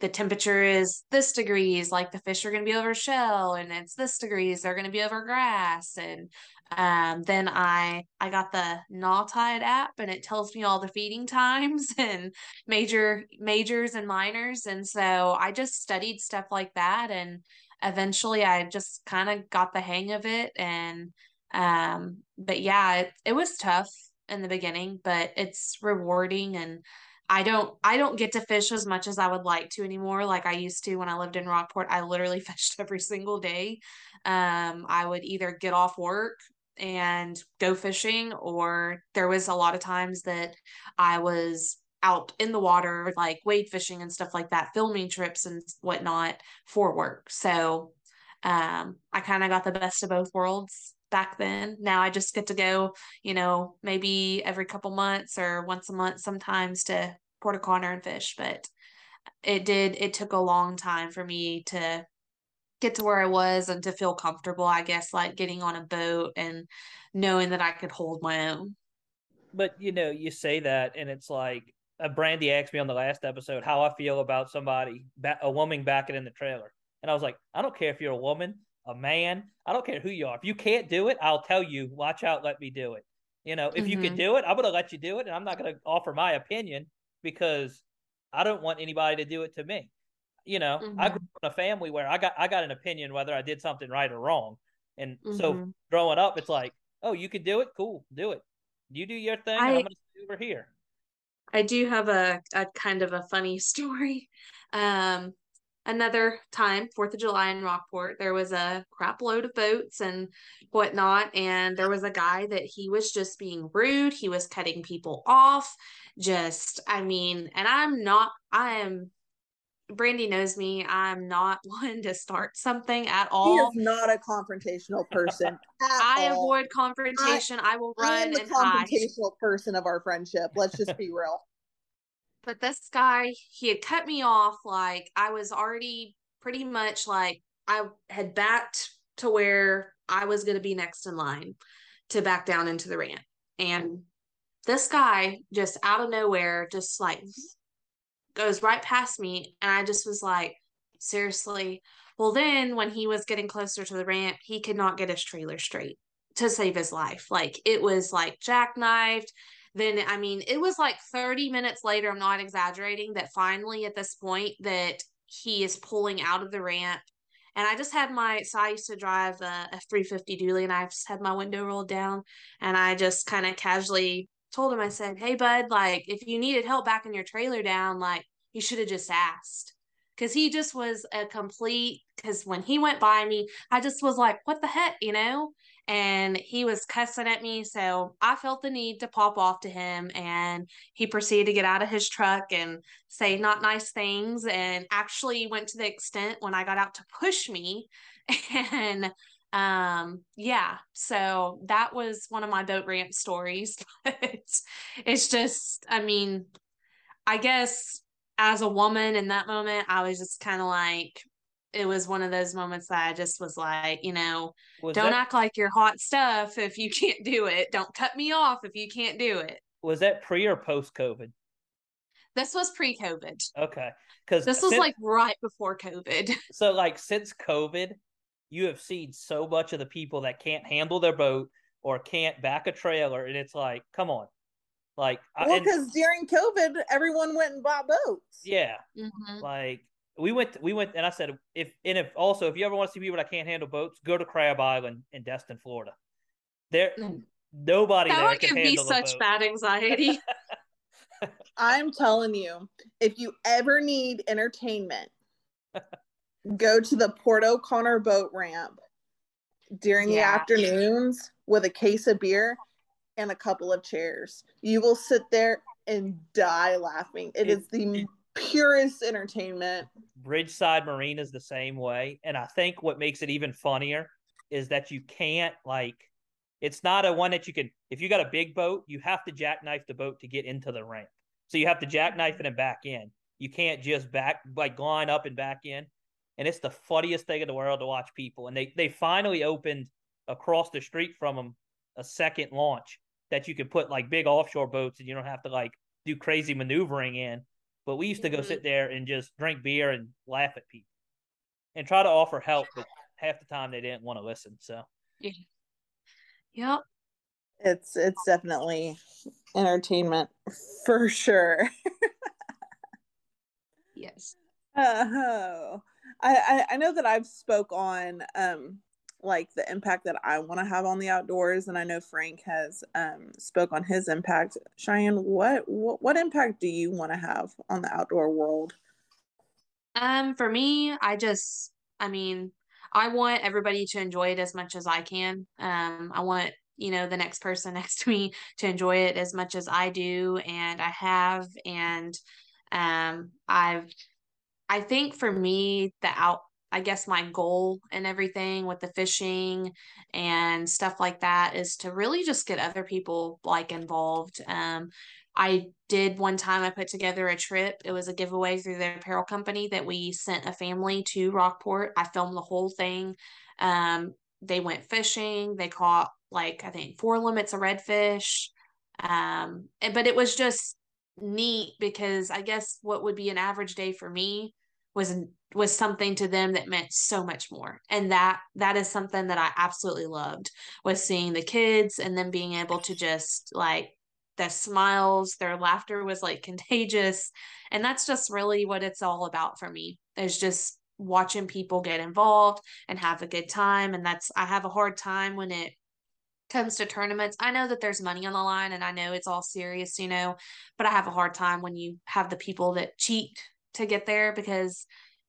the temperature is this degrees, like the fish are going to be over shell, and it's this degrees, they're going to be over grass, and Um, then I I got the Nawtide app and it tells me all the feeding [LAUGHS] times and major majors and minors. And so I just studied stuff like that and eventually I just kind of got the hang of it. And um, but yeah, it, it was tough in the beginning, but it's rewarding and I don't I don't get to fish as much as I would like to anymore like I used to when I lived in Rockport. I literally [LAUGHS] fished every single day. Um I would either get off work and go fishing or there was a lot of times that I was out in the water like wade fishing and stuff like that, filming trips and whatnot for work. So um I kind of got the best of both worlds back then. Now I just get to go, you know, maybe every couple months or once a month sometimes to Port O'Connor and fish. But it did, it took a long time for me to get to where I was and to feel comfortable, I guess, like getting on a boat and knowing that I could hold my own. But, you know, you say that and it's like, Brandi asked me on the last episode how I feel about somebody, a woman backing in the trailer. And I was like, I don't care if you're a woman a man. I don't care who you are. If you can't do it, I'll tell you, watch out, let me do it. You know, if mm-hmm. you can do it, I'm going to let you do it. And I'm not going to offer my opinion because I don't want anybody to do it to me. You know, mm-hmm. I grew up in a family where I got I got an opinion whether I did something right or wrong. And mm-hmm. so growing up, it's like, oh, you can do it, cool, do it. You do your thing, I, I'm gonna stay over here. I do have a, a kind of a funny [LAUGHS] story. Um, another time, Fourth of July in Rockport, there was a crap load of boats and whatnot. And there was a guy that he was just being rude. He was cutting people off. Just, I mean, and I'm not, I am Brandi knows me. I'm not [LAUGHS] one to start something at all. He is not a confrontational person. [LAUGHS] I all. avoid confrontation. I, I will run I am the confrontational hide. person of our friendship. Let's just be real. [LAUGHS] But this guy, he had cut me off. Like I was already pretty much like I had backed to where I was going to be next in line to back down into the ramp. And this guy just out of nowhere, just like goes right past me. And I just was like, seriously. Well, then when he was getting closer to the ramp, he could not get his trailer straight to save his life. Like it was like jackknifed then I mean, it was like 30 minutes later, I'm not exaggerating, that finally at this point that he is pulling out of the ramp. And I just had my, so I used to drive a, a 350 dually and I just had my window rolled down and I just kind of casually told him, I said, Hey, bud, like if you needed help backing your trailer down, like you should have just asked. Cause he just was a complete, cause when he went by me, I just was like, what the heck, you know? and he was cussing at me. So I felt the need to pop off to him, and he proceeded to get out of his truck and say not nice things, and actually went to the extent when I got out to push me. [LAUGHS] And um yeah so that was one of my boat ramp stories [LAUGHS] but it's just i mean i guess as a woman in that moment i was just kind of like it was one of those moments that I just was like, you know, was don't that, act like you're hot stuff if you [LAUGHS] can't do it. Don't cut me off if you can't do it. Was that pre or post COVID? This was pre COVID. Okay. Because this was since, like right before COVID. [LAUGHS] So, like, since COVID, you have seen so much of the people that can't handle their boat or can't back a trailer. And it's like, come on. Like, well, because during COVID, everyone went and bought boats. Yeah. Mm-hmm. Like, we went we went and I said if and if also if you ever want to see people that I can't handle boats, go to Crab Island in Destin, Florida. There mm. nobody that there would give me such bad anxiety. [LAUGHS] I'm telling you, if you ever need entertainment, go to the Port O'Connor boat ramp during yeah. the afternoons with a case of beer and a couple of chairs. You will sit there and die laughing. it, it is the purest entertainment. Bridgeside Marine is the same way. And I think what makes it even funnier is that you can't like it's not a one that you can if you got a big boat, you have to jackknife the boat to get into the ramp. So you have to jackknife it and back in. You can't just back like line up and back in. And it's the funniest thing in the world to watch people. And they they finally opened across the street from them a second launch that you could put like big offshore boats and you don't have to like do crazy maneuvering in. But we used to go mm-hmm. sit there and just drink beer and laugh at people and try to offer help, but half the time they didn't want to listen. So yeah. Yep. It's it's definitely entertainment for sure. yes. [LAUGHS] Oh, I, I know that I've spoke on um like the impact that I want to have on the outdoors, and I know Frank has um spoke on his impact. Cheyanne, what what, what impact do you want to have on the outdoor world? Um, for me, I just, I mean, I want everybody to enjoy it as much as I can. Um, I want you know the next person [LAUGHS] next to me to enjoy it as much as I do, and I have, and um, I've I think for me, the out, I guess my goal and everything with the fishing and stuff like that is to really just get other people like involved. Um, I did one time, I put together a trip. It was a giveaway through the apparel company that we sent a family to Rockport. I filmed the whole thing. Um, they went fishing, they caught like, I think, four limits of redfish. Um, but it was just neat because I guess what would be an average day for me was was something to them that meant so much more. And that that is something that i absolutely loved was seeing the kids and then being able to just like their smiles their laughter was like contagious. And that's just really what it's all about for me is just watching people get involved and have a good time. And that's i have a hard time when it comes to tournaments. I know that there's money on the line and i know it's all serious you know but i have a hard time when you have the people that cheat to get there because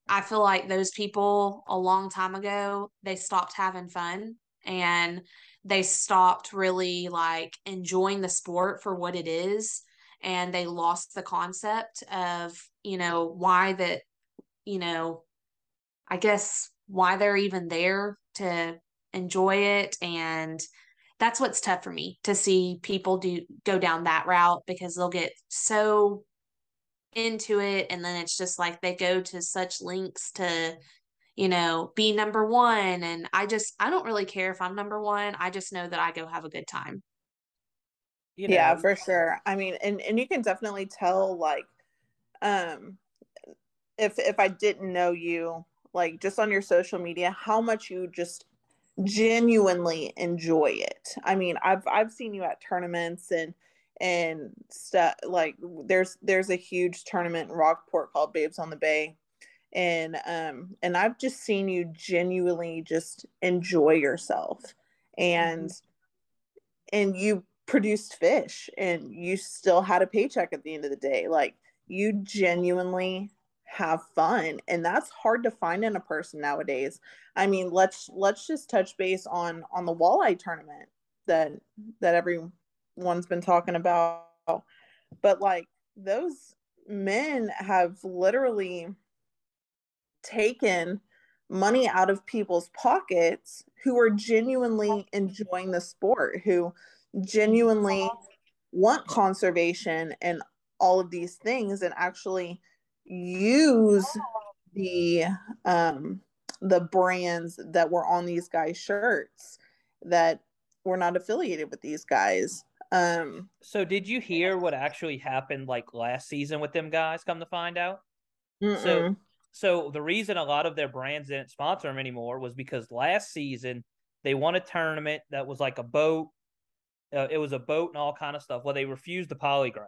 I feel like those people a long time ago, they stopped having fun and they stopped really like enjoying the sport for what it is. And they lost the concept of, you know, why that, you know, I guess why they're even there to enjoy it. And that's what's tough for me to see people do go down that route because they'll get so into it and then it's just like they go to such links to you know be number one and i just i don't really care if i'm number one i just know that i go have a good time. You know? yeah for sure. I mean and and you can definitely tell like um if if i didn't know you like just on your social media how much you just genuinely enjoy it. I mean i've i've seen you at tournaments and and stuff like there's there's a huge tournament in Rockport called Babes on the Bay. And um and I've just seen you genuinely just enjoy yourself. And mm-hmm. and you produced fish and you still had a paycheck at the end of the day. Like you genuinely have fun. And that's hard to find in a person nowadays. I mean let's let's just touch base on on the walleye tournament that that every one's been talking about. But like those men have literally taken money out of people's pockets who are genuinely enjoying the sport, who genuinely want conservation and all of these things and actually use the um the brands that were on these guys shirts that were not affiliated with these guys um, so did you hear what actually happened like last season with them guys? Come to find out, mm-mm. so so the reason a lot of their brands didn't sponsor them anymore was because last season they won a tournament that was like a boat. Uh, it was a boat and all kind of stuff. Well, they refused the polygraph.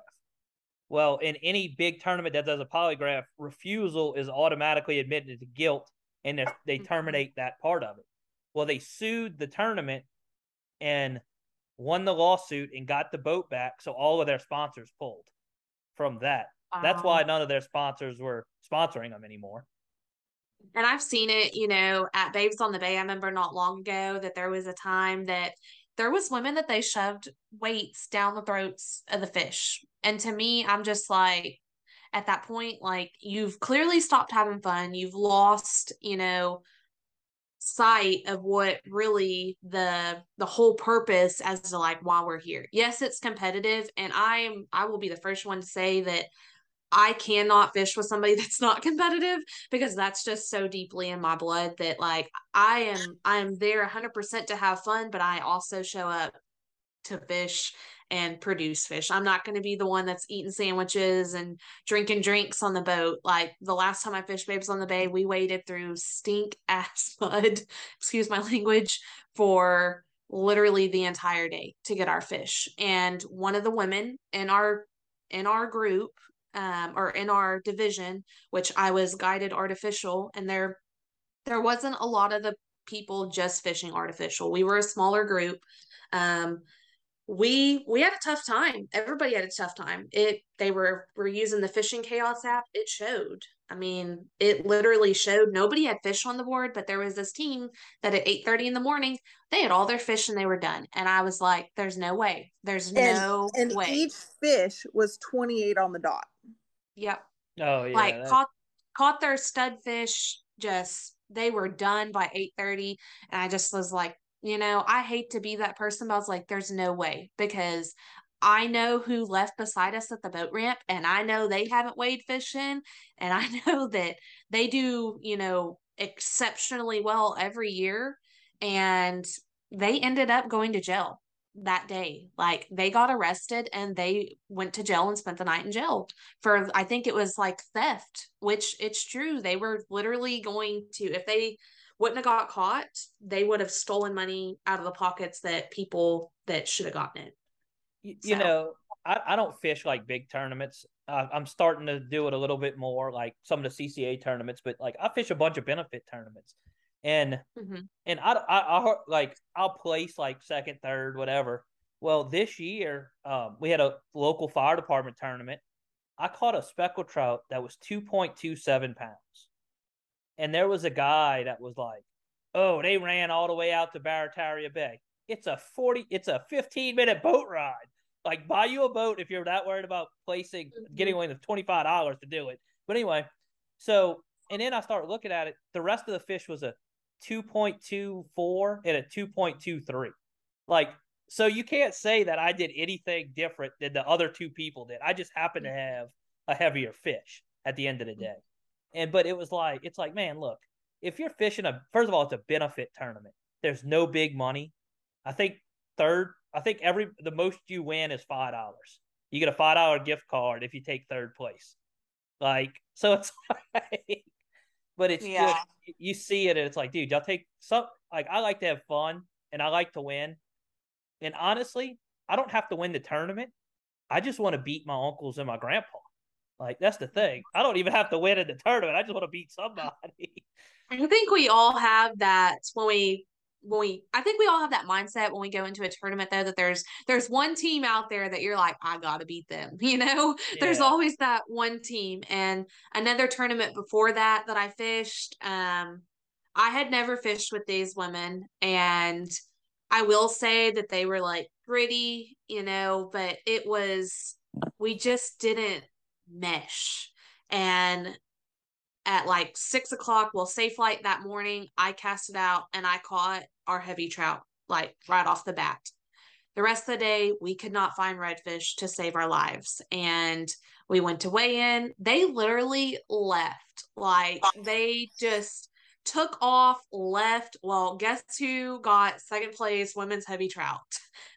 Well, in any big tournament that does a polygraph, refusal is automatically admitted to guilt, and they terminate that part of it. Well, they sued the tournament, and won the lawsuit and got the boat back. So all of their sponsors pulled from that. That's why none of their sponsors were sponsoring them anymore. And I've seen it, you know, at Babes on the Bay. I remember not long ago that there was a time that there was women that they shoved weights down the throats of the fish. And to me, I'm just like, at that point, like you've clearly stopped having fun. You've lost, you know, sight of what really the the whole purpose as to like why we're here. Yes, it's competitive and I am I will be the first one to say that I cannot fish with somebody [LAUGHS] that's not competitive because that's just so deeply in my blood that like I am I am there 100% to have fun but I also show up to fish and produce fish. I'm not going to be the one that's eating sandwiches and drinking drinks on the boat. Like the last time I fished Babes on the Bay, we waded through stink [LAUGHS] ass mud, excuse my language, for literally the entire day to get our fish. And one of the women in our in our group um, or in our division, which I was guided artificial, and there there wasn't a lot of the people just fishing artificial. We were a smaller group. Um, we we had a tough time. Everybody had a tough time. It they were were using the fishing chaos app. It showed. I mean, it literally showed nobody had fish on the board, but there was this team that at 8 30 in the morning, they had all their fish and they were done. And I was like, there's no way. There's and, no and way. each fish was 28 on the dot. Yep. Oh yeah. like that- caught caught their stud fish just they were done by 8:30 and I just was like, you know, I hate to be that person but I was like there's no way because I know who left beside us at the boat ramp and I know they haven't weighed fish in and I [LAUGHS] know that they do, you know, exceptionally well every year and they ended up going to jail that day. Like they got arrested and they went to jail and spent the night in jail for I think it was like theft, which it's true. They were literally going to if they wouldn't have got caught, they would have stolen money out of the pockets that people that should have gotten it. you, you know, I, I don't fish like big tournaments. Uh, I'm starting to do it a little bit more, like some of the CCA tournaments. But like, I fish a bunch of benefit tournaments, and Mhm. and I, I, I like I'll place like second, third, whatever. Well, this year, um, we had a local fire department tournament. I caught a speckled trout that was two point two seven pounds, and there was a guy that was like, "Oh, they ran all the way out to Barataria Bay. It's a forty, it's a fifteen minute boat ride. Like, buy you a boat if you're that worried about placing, Mhm. getting away with twenty five dollars to do it. But anyway, so and then I started looking at it. The rest of the fish was a 2.24 and a 2.23. Like, so you can't say that I did anything different than the other two people did. I just happened to have a heavier fish at the end of the day. And but it was like it's like, man, look, if you're fishing a first of all, it's a benefit tournament. There's no big money. I think third, I think every the most you win is five dollars. You get a five dollar gift card if you take third place. Like, [LAUGHS] so it's like but it's Yeah. just you see it and it's like, dude, y'all take some like I like to have fun and I like to win. And honestly, I don't have to win the tournament. I just want to beat my uncles and my grandpa. Like that's the thing. I don't even have to win in the tournament. I just want to beat somebody. I think we all have that when we when we I think we all have that mindset when we go into a tournament though that there's there's one team out there that you're like I got to beat them, [LAUGHS] you know? There's always that one team and another tournament before that that I fished um I had never fished with these women and I will say that they were like pretty, you know, but it was we just didn't mesh. And at like six o'clock, well, safe flight that morning, I cast it out and I caught our heavy trout like right off the bat. The rest of the day, we could not find redfish to save our lives. And we went to weigh in. They literally left. Like they just took off, left. Well, guess who got second place women's heavy trout? [LAUGHS]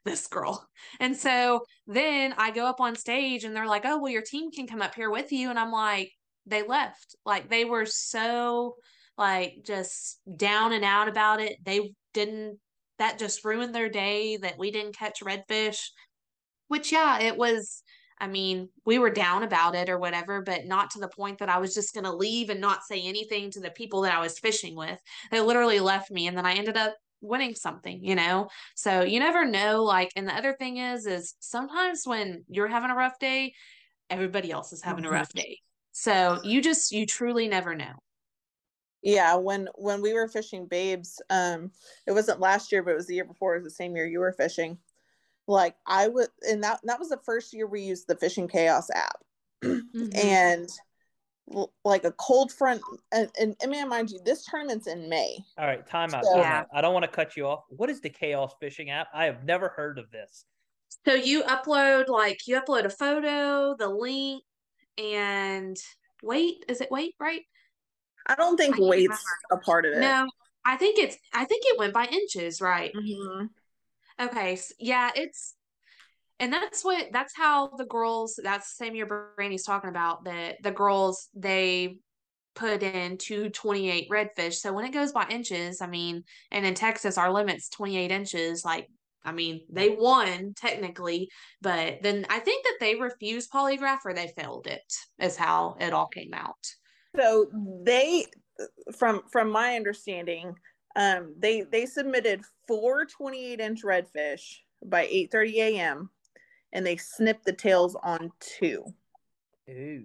This girl. And so then I go up on stage and they're like, oh, well, your team can come up here with you. And I'm like, they left. Like they were so like just down and out about it. They didn't that just ruined their day that we didn't catch redfish. Which yeah, it was I mean, we were down about it or whatever, but not to the point that I was just going to leave and not say anything to the people that I was fishing with. They literally left me and then I ended up winning something, you know? So you never know like and the other thing is is sometimes when you're having a rough day, everybody else is having a rough day. So you just you truly never know. Yeah, when when we were fishing babes, um, it wasn't last year, but it was the year before. It was the same year you were fishing. Like I would, and that that was the first year we used the Fishing Chaos app, [CLEARS THROAT] Mm-hmm. and like a cold front. And, and I mean, mind you, this tournament's in May. All right, time out. So- time Yeah. out. I don't want to cut you off. What is the Chaos Fishing app? I have never heard of this. So you upload like you upload a photo, the link, and wait, is it wait right? I don't think I can't weight's a part of it. No, I think it's I think it went by inches, right? Mhm. Okay, s yeah, it's and that's what that's how the girls that's the same year Brandi's talking about that the girls they put in 228 redfish. So when it goes by inches, I mean, and in Texas, our limit's 28 inches. Like, I mean, they won technically, but then I think that they refused polygraph or they failed it, is how it all came out. So they, from from my understanding, um, they they submitted four 28 inch redfish by 8:30 a.m. and they snipped the tails on two. Ooh.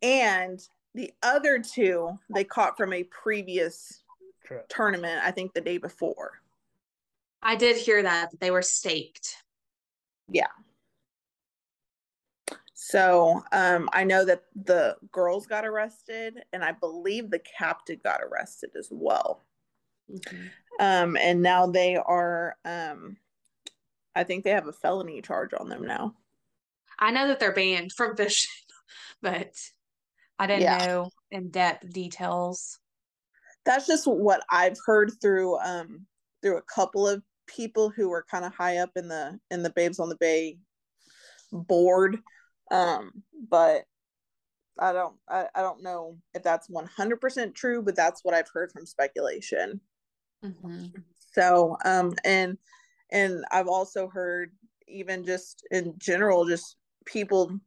And the other two they caught from a previous True. tournament, I think the day before. I did hear that, that they were staked. Yeah. So um, I know that the girls got arrested, and I believe the captain got arrested as well. Mhm. Um, and now they are, um, I think they have a felony charge on them now. I know that they're banned from fishing, [LAUGHS] but I didn't Yeah. know in depth details. That's just what I've heard through um through a couple of people who were kind of high up in the in the Babes on the Bay board. Um, but I don't I, I don't know if that's one hundred percent true, but that's what I've heard from speculation. hmm So um and and I've also heard even just in general, just people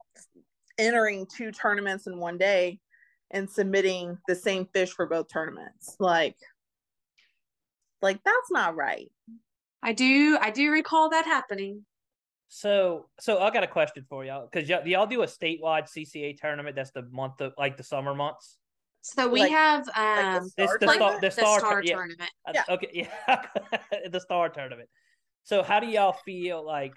entering two tournaments in one day and submitting the same fish for both tournaments. Like like that's not right. I do I do recall that happening. So, so I got a question for y'all because y'all, do y'all do a statewide CCA tournament? That's the month of like the summer months. So we Like- have Like um the star the like star, tournament? the the star, star, tour- yeah. tournament. Uh, Yeah. Okay, [LAUGHS] yeah, the star tournament. So, how do y'all feel like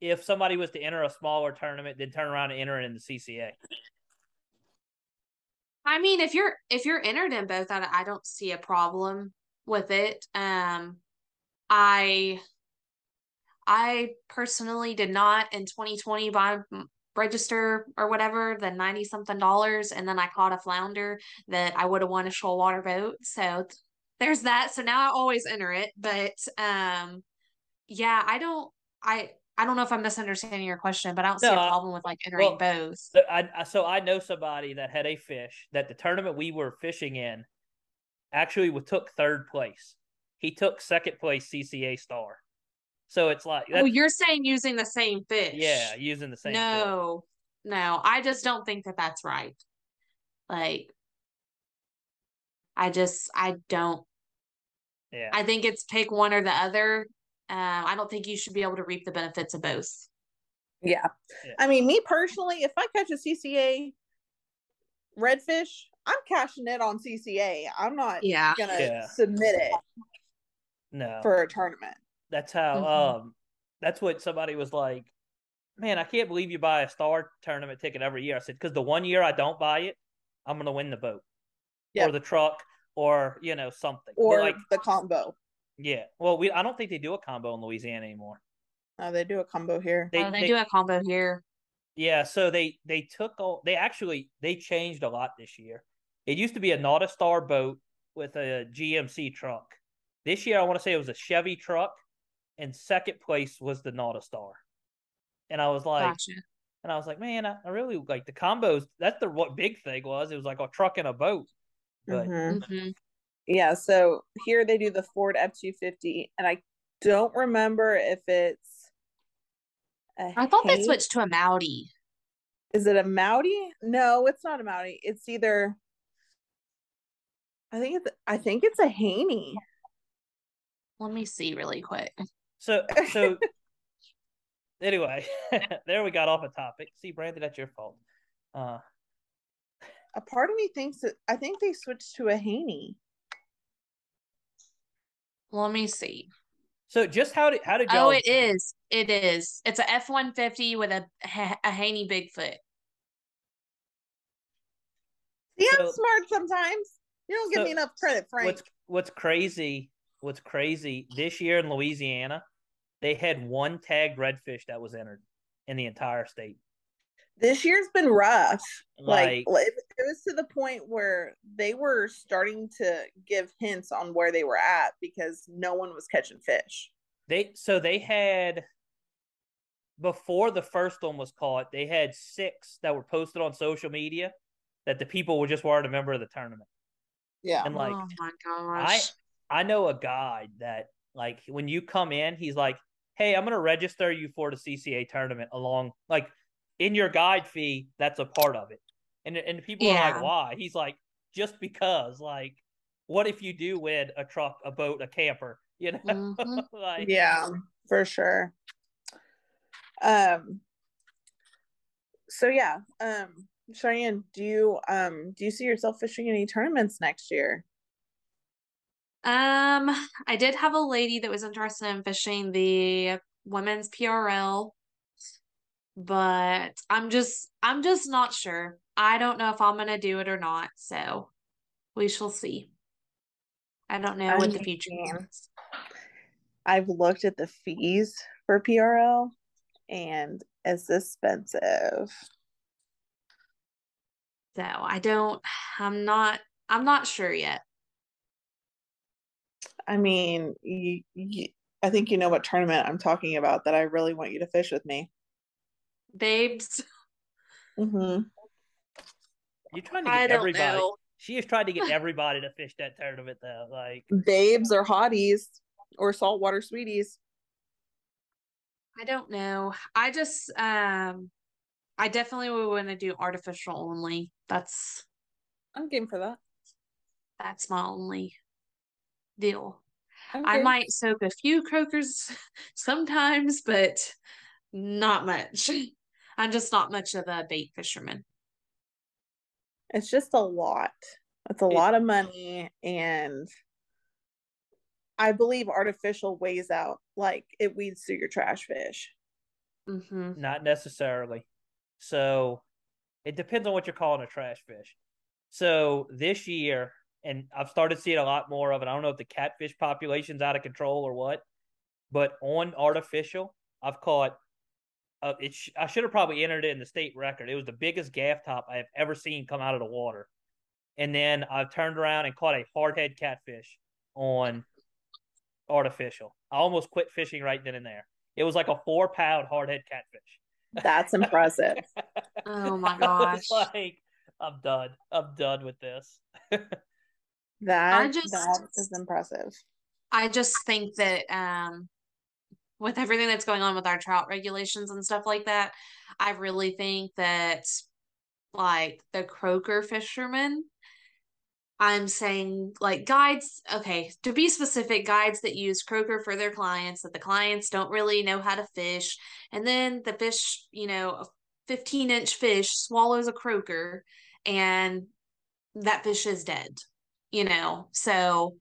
if somebody was to enter a smaller tournament, then turn around and enter it in the CCA? I mean, if you're if you're entered in both, I, I don't see a problem with it. Um, I I personally did not in 2020 buy register or whatever the 90 something dollars and then I caught a flounder that I would have won a shoal water boat. So there's that. So now I always enter it, but um yeah, I don't I I don't know if I'm misunderstanding your question, but I don't see a problem with like entering well, both. So I so I know somebody that had a fish that the tournament we were fishing in actually took third place. He took second place CCA star. So it's like Oh, you're saying using the same fish. yeah, using the same. fish. No, no, I just don't think that that's right. Like, I just, I don't, yeah. I think it's pick one or the other. Um, I don't think you should be able to reap the benefits of both. Yeah. Yeah. I mean, me personally, if I catch a CCA redfish, I'm cashing it on CCA. I'm not Yeah. gonna Yeah. submit it no, for a tournament. That's how. Mhm. Um, that's what somebody was like. Man, I can't believe you buy a star tournament ticket every year. I said because the one year I don't buy it, I'm gonna win the boat Yeah. or the truck or you know something. But, Or like the combo. yeah, well, we I don't think they do a combo in Louisiana anymore. Oh, they do a combo here. They, oh, they, they- do a combo here. Yeah, so they they took all they actually they changed a lot this year. It used to be a not a star boat with a GMC truck. This year I want to say it was a Chevy truck and second place was the NauticStar. And I was like Gotcha. and I was like, man, I, I really like the combos. That's the what big thing was. It was like a truck and a boat. But Mhm. hmm Yeah, so here they do the Ford F two fifty, and I don't remember if it's. a I thought they switched to a Maudi. Is it a Maudi? No, it's not a Maudi. It's either. I think it's. I think it's a Haynie. Let me see really quick. So so [LAUGHS] anyway, [LAUGHS] there we got off a topic. See, Brandon, that's your fault. Uh A part of me thinks that I think they switched to a Haynie. Let me see. so just how did how did y'all Oh, it is. It is. It's a F one fifty with a a Haynie Bigfoot. See, I'm smart sometimes. You don't give So, me enough credit, Frank. what's what's crazy what's crazy this year in louisiana they had one tagged redfish that was entered in the entire state This year's been rough. like, like, it, it was to the point where they were starting to give hints on where they were at because no one was catching fish. they so they had before the first one was caught they had six that were posted on social media that the people were just weren't a member of the tournament. Yeah. And like oh my gosh. I know a guide that like when you come in, he's like, "Hey, I'm gonna register you for the CCA tournament along like in your guide fee. That's a part of it." And and people are like, "Why?" He's like, "Just because." Like, what if you do win a truck, a boat, a camper? [LAUGHS] You know, Mhm. [LAUGHS] like yeah, for sure. Um so yeah, um Cheyanne, do you um do you see yourself fishing any tournaments next year? Um, I did have a lady that was interested in fishing the women's PRL, but I'm just I'm just not sure. I don't know if I'm gonna do it or not, so we shall see. I don't know what the future holds. I've looked at the fees for PRL and it's expensive. So I don't I'm not I'm not sure yet. I mean, you, you, I think you know what tournament I'm talking about that I really want you to fish with me. Babes, [LAUGHS] Mm-hmm. you're trying to I get don't everybody. know. She is trying to get [LAUGHS] everybody to fish that tournament though. Like, Babes or hotties or saltwater sweeties. I don't know. I just um I definitely would want to do artificial only. That's I'm game for that. that's my only deal. I'm I might soak a few croakers [LAUGHS] sometimes, but not much. [LAUGHS] I'm just not much of a bait fisherman. It's just a lot. It's a It- lot of money and I believe artificial weighs out like it weeds through your trash fish. hmm Not necessarily. So it depends on what you're calling a trash fish. So this year, and I've started seeing a lot more of it. I don't know if the catfish population's out of control or what, but on artificial, I've caught. Uh, it sh- I should have probably entered it in the state record. It was the biggest gaff top I have ever seen come out of the water. And then I turned around and caught a hardhead catfish on artificial. I almost quit fishing right then and there. It was like a four pound hardhead catfish. That's impressive. [LAUGHS] Oh my [LAUGHS] I gosh. was like, I'm done. I'm done with this. [LAUGHS] That just- that is impressive. I just think that um with everything that's going on with our trout regulations and stuff like that, I really think that like the croaker fishermen I'm saying like guides, okay, to be specific, guides that use croaker for their clients that the clients don't really know how to fish. And then the fish, you know, a 15 inch fish swallows a croaker and that fish is dead, you know. So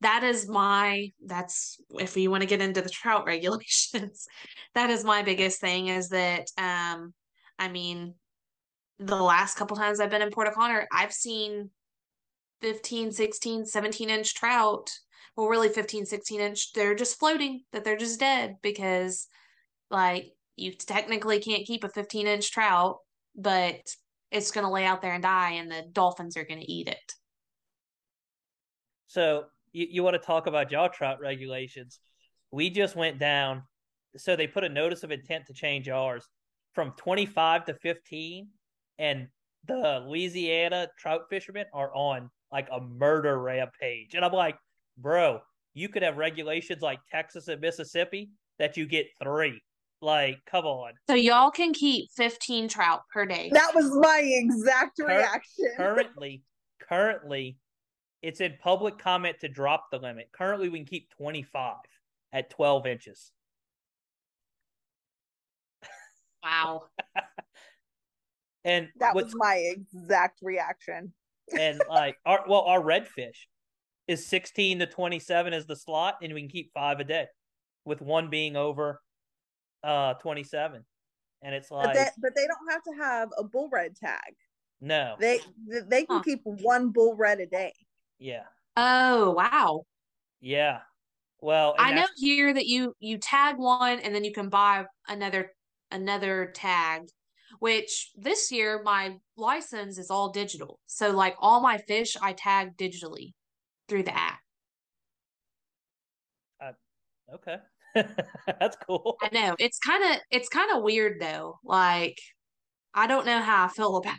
that is my that's if you want to get into the trout [LAUGHS] regulations, that is my biggest thing is that um I mean the last couple times I've been in Port O'Connor, I've seen 15, 16, 17 inch trout. Well, really 15, 16 inch, they're just floating, that they're just dead because, like, you technically can't keep a 15 inch trout, but it's going to lay out there and die, and the dolphins are going to eat it. So you, you want to talk about jaw trout regulations? We just went down. So they put a notice of intent to change ours from 25 to 15, and the Louisiana trout fishermen are on like a murder rampage. And I'm like, bro, you could have regulations like Texas and Mississippi that you get three. Like, come on. So, y'all can keep 15 trout per day. That was my exact Cur- reaction. [LAUGHS] Currently, currently, it's in public comment to drop the limit. Currently, we can keep 25 at 12 inches. Wow. [LAUGHS] And that was my exact reaction. and [LAUGHS] like our well, our redfish is 16 to 27 is the slot, and we can keep five a day, with one being over uh 27. And it's But like they, but they don't have to have a bull red tag. no, They they can Huh. keep one bull red a day. Yeah, Oh, wow. yeah. Well, I know here that you you tag one and then you can buy another another tag, which this year my license is all digital. So like all my fish I tag digitally through the app. Uh, okay, [LAUGHS] that's cool. I know. It's kind of it's kind of weird though. Like I don't know how I feel about.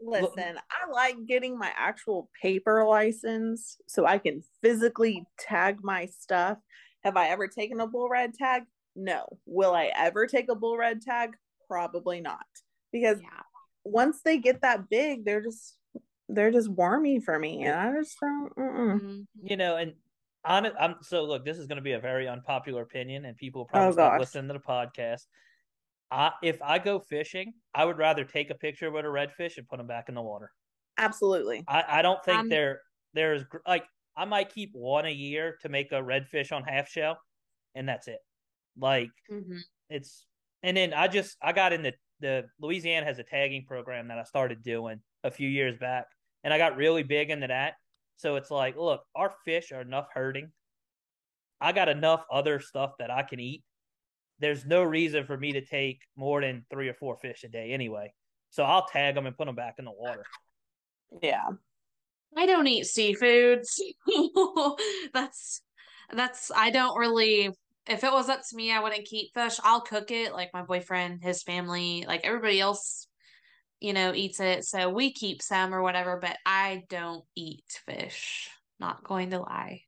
Listen, I like getting my actual paper license so I can physically tag my stuff. Have I ever taken a bull red tag? No. Will I ever take a bull red tag? Probably not. Because yeah. once they get that big, they're just they're just wormy for me, and I just don't. Mm-mm. Mm-hmm. You know, and on it, I'm so look. This is going to be a very unpopular opinion, and people probably oh, stop listening to the podcast. I, if I go fishing, I would rather take a picture with a redfish and put them back in the water. Absolutely. I, I don't think um, there there's like I might keep one a year to make a redfish on half shell, and that's it. Like mm-hmm. it's and then I just I got in the the Louisiana has a tagging program that I started doing a few years back, and I got really big into that. So it's like, look, our fish are enough hurting. I got enough other stuff that I can eat there's no reason for me to take more than three or four fish a day anyway. So I'll tag them and put them back in the water. Yeah. I don't eat seafoods. [LAUGHS] that's that's I don't really if it was up to me I wouldn't keep fish. I'll cook it like my boyfriend, his family, like everybody else you know eats it. So we keep some or whatever, but I don't eat fish. Not going to lie.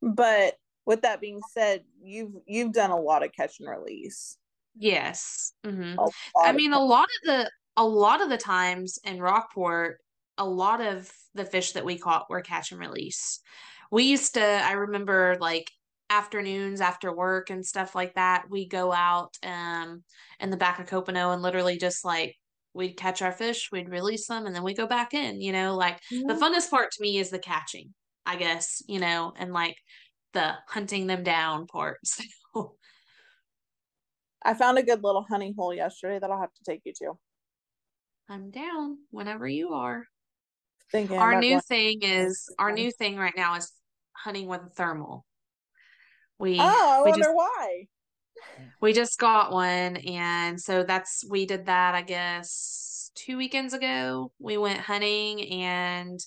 But with that being said, you've you've done a lot of catch and release. Yes. Mm-hmm. I mean, a lot of the a lot of the times in Rockport, a lot of the fish that we caught were catch and release. We used to, I remember like afternoons after work and stuff like that, we go out um in the back of Copano and literally just like we'd catch our fish, we'd release them, and then we go back in. You know, like mm-hmm. the funnest part to me is the catching, I guess, you know, and like the hunting them down part. [LAUGHS] So. I found a good little honey hole yesterday that I'll have to take you to. I'm down whenever you are. Thinking our new thing is our new thing right now is hunting with a thermal. We oh, I we wonder just, why. We just got one, and so that's we did that. I guess two weekends ago. We went hunting, and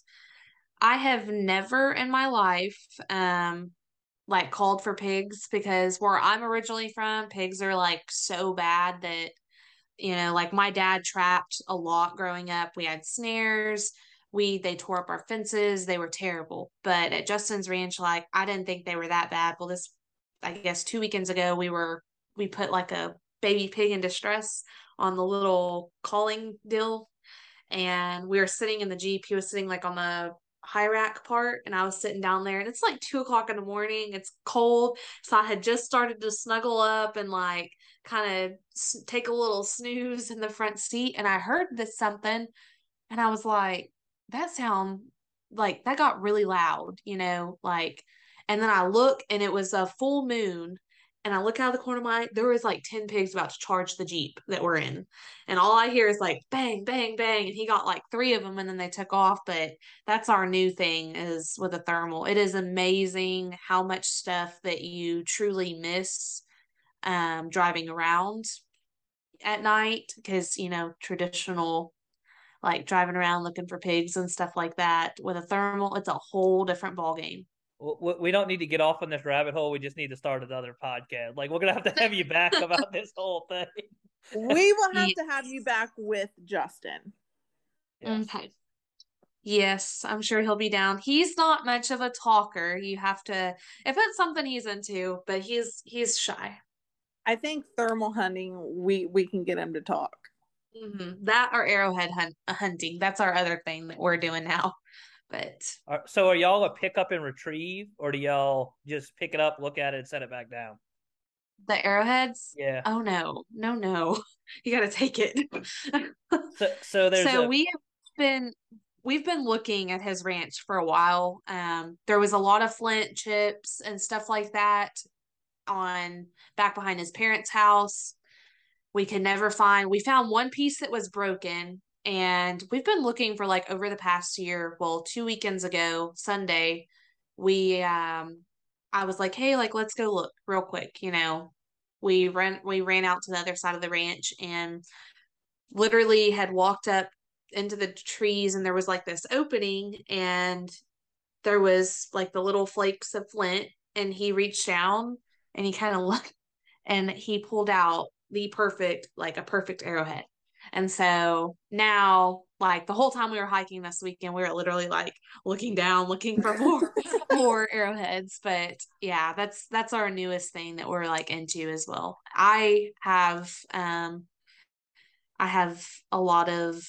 I have never in my life um like called for pigs because where I'm originally from, pigs are like so bad that you know, like my dad trapped a lot growing up. We had snares. We they tore up our fences. They were terrible. But at Justin's ranch, like I didn't think they were that bad. Well, this I guess two weekends ago we were we put like a baby pig in distress on the little calling deal and we were sitting in the jeep he was sitting like on the high rack part and I was sitting down there and it's like two o'clock in the morning. It's cold. So I had just started to snuggle up and like kind of take a little snooze in the front seat. And I heard this something and I was like, that sound like that got really loud, you know, like, and then I look and it was a full moon and I look out of the corner of my eye, there was like 10 pigs about to charge the Jeep that we're in. And all I hear is like bang, bang, bang. And he got like three of them and then they took off. But that's our new thing is with a thermal. It is amazing how much stuff that you truly miss um, driving around at night because, you know, traditional like driving around looking for pigs and stuff like that with a thermal, it's a whole different ball game we don't need to get off on this rabbit hole. We just need to start another podcast. Like we're gonna have to have you back [LAUGHS] about this whole thing. we will have to have you back with Justin. Yes. Okay. Yes, I'm sure he'll be down. He's not much of a talker. You have to if it's something he's into, but he's he's shy. I think thermal hunting we we can get him to talk. Mm-hmm. That or arrowhead hunt, hunting. That's our other thing that we're doing now. But so are y'all a pick up and retrieve, or do y'all just pick it up, look at it, and set it back down? The arrowheads? Yeah. Oh no, no, no! [LAUGHS] You got to take it. so, so [LAUGHS] there's. So a... we have been we've been looking at his ranch for a while. Um, there was a lot of flint chips and stuff like that on back behind his parents' house. We could never find. We found one piece that was broken, and we've been looking for like over the past year well two weekends ago sunday we um i was like hey like let's go look real quick you know? We ran we ran out to the other side of the ranch and literally had walked up into the trees and there was like this opening and there was like the little flakes of flint and he reached down and he kind of [LAUGHS] looked and he pulled out the perfect like a perfect arrowhead And so now, like the whole time we were hiking this weekend, we were literally like looking down, looking for more [LAUGHS] [LAUGHS] more arrowheads. But yeah, that's that's our newest thing that we're like into as well. I have um I have a lot of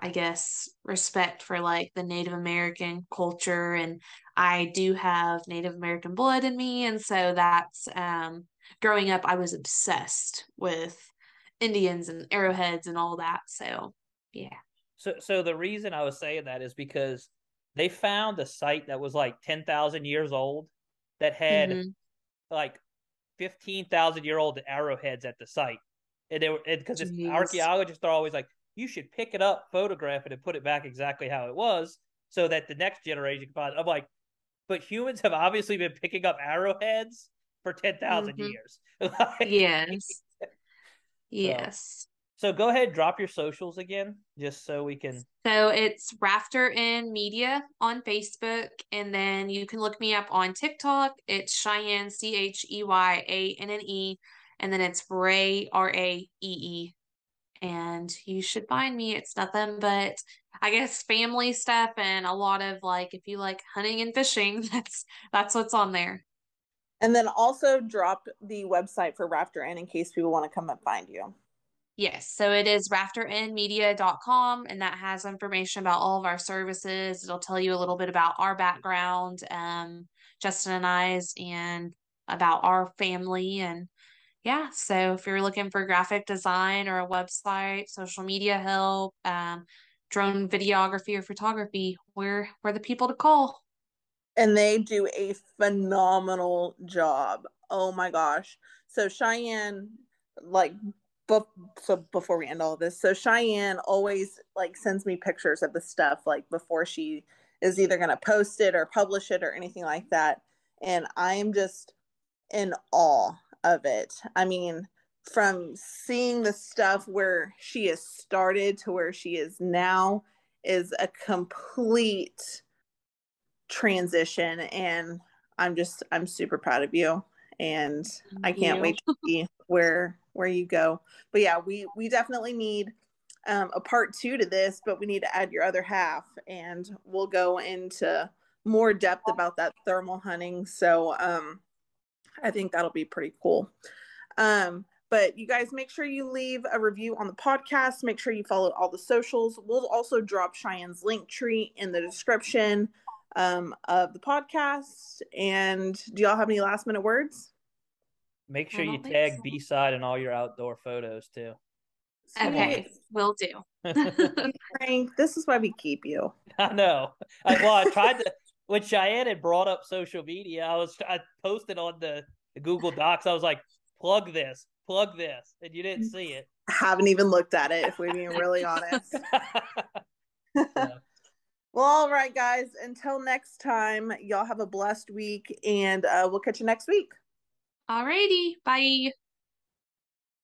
I guess respect for like the Native American culture and I do have Native American blood in me and so that's um growing up I was obsessed with Indians and arrowheads and all that. So yeah. So so the reason I was saying that is because they found a site that was like ten thousand years old that had mm-hmm. like fifteen thousand year old arrowheads at the site. And they were because archaeologists are always like, you should pick it up, photograph it, and put it back exactly how it was, so that the next generation can find. It. I'm like, but humans have obviously been picking up arrowheads for ten thousand mm mm-hmm. years. [LAUGHS] like, yes. Yes. So, so go ahead, drop your socials again, just so we can. So it's Rafter N Media on Facebook, and then you can look me up on TikTok. It's Cheyanne C H E Y A N N E, and then it's Ray R A E E, and you should find me. It's nothing but I guess family stuff and a lot of like if you like hunting and fishing, [LAUGHS] that's that's what's on there. And then also drop the website for Rafter N in case people want to come and find you. Yes. So it is rafternmedia.com and that has information about all of our services. It'll tell you a little bit about our background, um, Justin and I's, and about our family. And yeah, so if you're looking for graphic design or a website, social media help, um, drone videography or photography, we're, we're the people to call and they do a phenomenal job. Oh my gosh. So Cheyanne, like, so before we end all this, so Cheyanne always like sends me pictures of the stuff like before she is either going to post it or publish it or anything like that. And I'm just in awe of it. I mean, from seeing the stuff where she has started to where she is now is a complete transition and i'm just i'm super proud of you and Thank i can't you. wait to see [LAUGHS] where where you go. But yeah we we definitely need um, a part two to this but we need to add your other half and we'll go into more depth about that thermal hunting. So um i think that'll be pretty cool. Um but you guys make sure you leave a review on the podcast. Make sure you follow all the socials. We'll also drop cheyenne's Linktree in the description um, of the podcast. And do y'all have any last minute words? Make sure you tag so. B side in all your outdoor photos too. Okay, will do. [LAUGHS] Frank, this is why we keep you. I know. I, well, I tried to. When Cheyenne had brought up social media, I was I posted on the, the Google Docs. I was like, plug this, plug this, and you didn't see it. I haven't even looked at it. If we're being really honest. [LAUGHS] yeah. Well, all right, guys. Until next time, y'all have a blessed week and uh, we'll catch you next week. All righty. Bye.